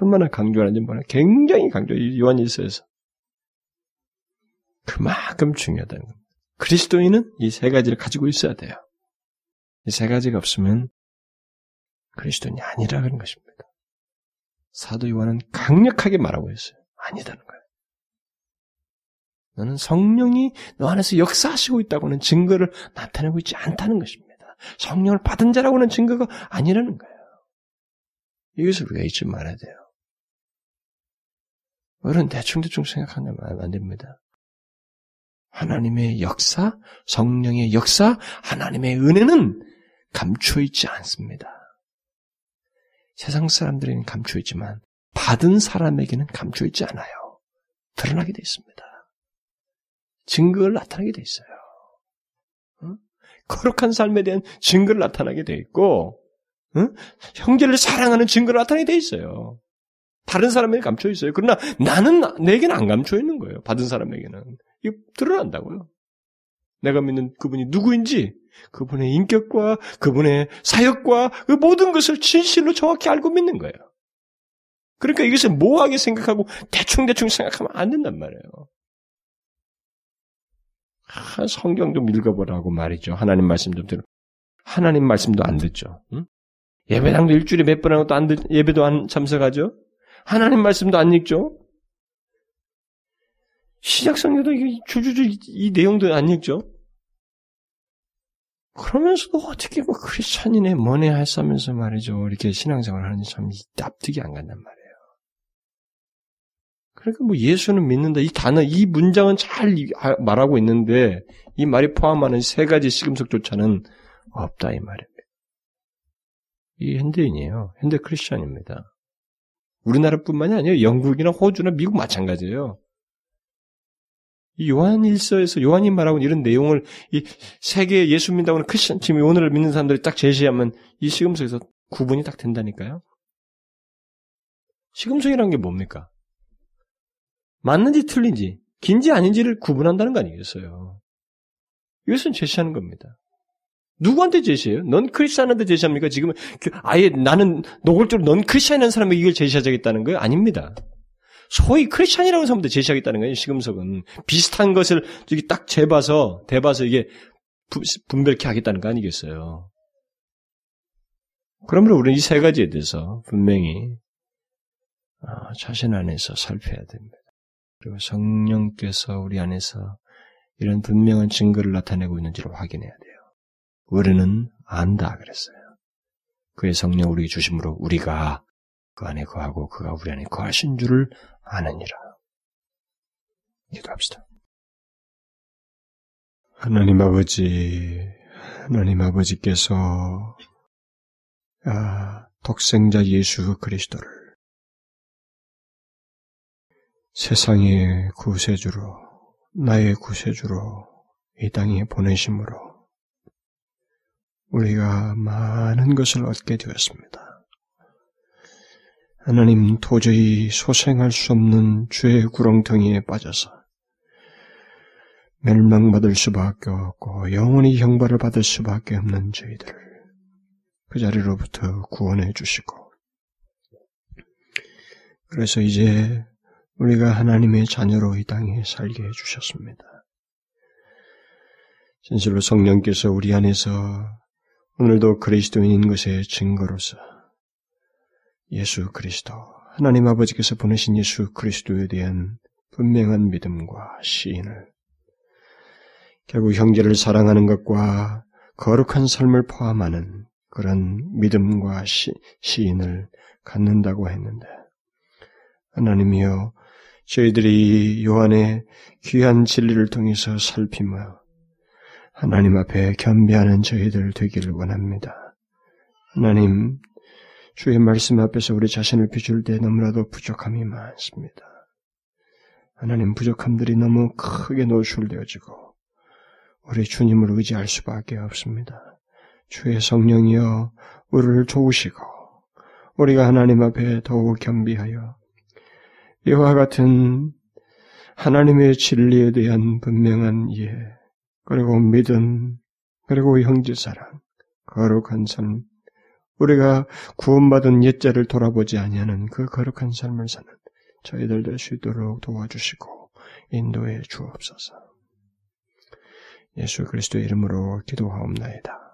A: 얼마나 강조하는지 몰라요. 굉장히 강조, 요한 일서에서. 그만큼 중요하다는 겁니다. 그리스도인은 이 세 가지를 가지고 있어야 돼요. 이 세 가지가 없으면 그리스도인이 아니라 그런 것입니다. 사도 요한은 강력하게 말하고 있어요. 아니다는 거예요. 너는 성령이 너 안에서 역사하시고 있다고는 증거를 나타내고 있지 않다는 것입니다. 성령을 받은 자라고는 증거가 아니라는 거예요. 이것을 우리가 잊지 말아야 돼요. 어른 대충대충 생각하면 안 됩니다. 하나님의 역사, 성령의 역사, 하나님의 은혜는 감춰있지 않습니다. 세상 사람들에게는 감춰있지만 받은 사람에게는 감춰있지 않아요. 드러나게 되어 있습니다. 증거를 나타나게 되어 있어요. 어? 거룩한 삶에 대한 증거를 나타나게 되어 있고 어? 형제를 사랑하는 증거를 나타나게 되어 있어요. 다른 사람에게 감춰 있어요. 그러나 나는 내게는 안 감춰 있는 거예요. 받은 사람에게는 이거 드러난다고요. 내가 믿는 그분이 누구인지 그분의 인격과 그분의 사역과 그 모든 것을 진실로 정확히 알고 믿는 거예요. 그러니까 이것을 모호하게 생각하고 대충대충 생각하면 안 된단 말이에요. 아, 성경 좀 읽어보라고 말이죠. 하나님 말씀 좀 들어. 하나님 말씀도 안 듣죠. 응? 예배당도 일주일에 몇 번 하고 또 안 듣, 예배도 안 참석하죠. 하나님 말씀도 안 읽죠. 시작성경도 줄줄줄 이, 이 내용도 안 읽죠. 그러면서도 어떻게 뭐 크리스찬이네 뭐네 할싸면서 말이죠. 이렇게 신앙생활 하는지 참 납득이 안 간단 말이에요. 그러니까 뭐 예수는 믿는다. 이 단어, 이 문장은 잘 말하고 있는데 이 말이 포함하는 세 가지 시금석조차는 없다 이 말입니다. 이 현대인이에요. 현대 크리스찬입니다. 우리나라뿐만이 아니에요. 영국이나 호주나 미국 마찬가지예요. 이 요한 일서에서 요한이 말하고 이런 내용을 이 세계 예수 믿다고는 크리스천 지금 오늘을 믿는 사람들이 딱 제시하면 이 시금석에서 구분이 딱 된다니까요. 시금석이라는 게 뭡니까? 맞는지 틀린지, 긴지 아닌지를 구분한다는 거 아니겠어요? 이것은 제시하는 겁니다. 누구한테 제시해요? 넌 크리스찬한테 제시합니까? 지금 그 아예 나는 노골적으로 넌 크리스찬이라는 사람에게 이걸 제시하자겠다는 거예요? 아닙니다. 소위 크리스찬이라고 사람한테 제시하겠다는 거예요. 시금석은 비슷한 것을 저기 딱 재봐서 대봐서 이게 분별케 하겠다는 거 아니겠어요? 그러므로 우리는 이 세 가지에 대해서 분명히 어, 자신 안에서 살펴야 됩니다. 그리고 성령께서 우리 안에서 이런 분명한 증거를 나타내고 있는지를 확인해야 돼요. 우리는 안다 그랬어요. 그의 성령 우리 주심으로 우리가 그 안에 거하고 그가 우리 안에 거하신 줄을 아느니라. 기도합시다. 하나님 아버지, 하나님 아버지께서 아, 독생자 예수 그리스도를 세상의 구세주로 나의 구세주로 이 땅에 보내심으로 우리가 많은 것을 얻게 되었습니다. 하나님 도저히 소생할 수 없는 죄의 구렁텅이에 빠져서 멸망받을 수밖에 없고 영원히 형벌을 받을 수밖에 없는 저희들을 그 자리로부터 구원해 주시고 그래서 이제 우리가 하나님의 자녀로 이 땅에 살게 해 주셨습니다. 진실로 성령께서 우리 안에서 오늘도 그리스도인인 것의 증거로서 예수 그리스도, 하나님 아버지께서 보내신 예수 그리스도에 대한 분명한 믿음과 시인을 결국 형제를 사랑하는 것과 거룩한 삶을 포함하는 그런 믿음과 시, 시인을 갖는다고 했는데 하나님이여 저희들이 요한의 귀한 진리를 통해서 살피며 하나님 앞에 겸비하는 저희들 되기를 원합니다. 하나님 주의 말씀 앞에서 우리 자신을 비출 때 너무나도 부족함이 많습니다. 하나님 부족함들이 너무 크게 노출되어지고 우리 주님을 의지할 수밖에 없습니다. 주의 성령이여 우리를 도우시고 우리가 하나님 앞에 더욱 겸비하여 이와 같은 하나님의 진리에 대한 분명한 이해 그리고 믿음 그리고 형제사랑 거룩한 삶 우리가 구원받은 옛자를 돌아보지 아니하는 그 거룩한 삶을 사는 저희들 될 수 있도록 도와주시고 인도해 주옵소서. 예수 그리스도의 이름으로 기도하옵나이다.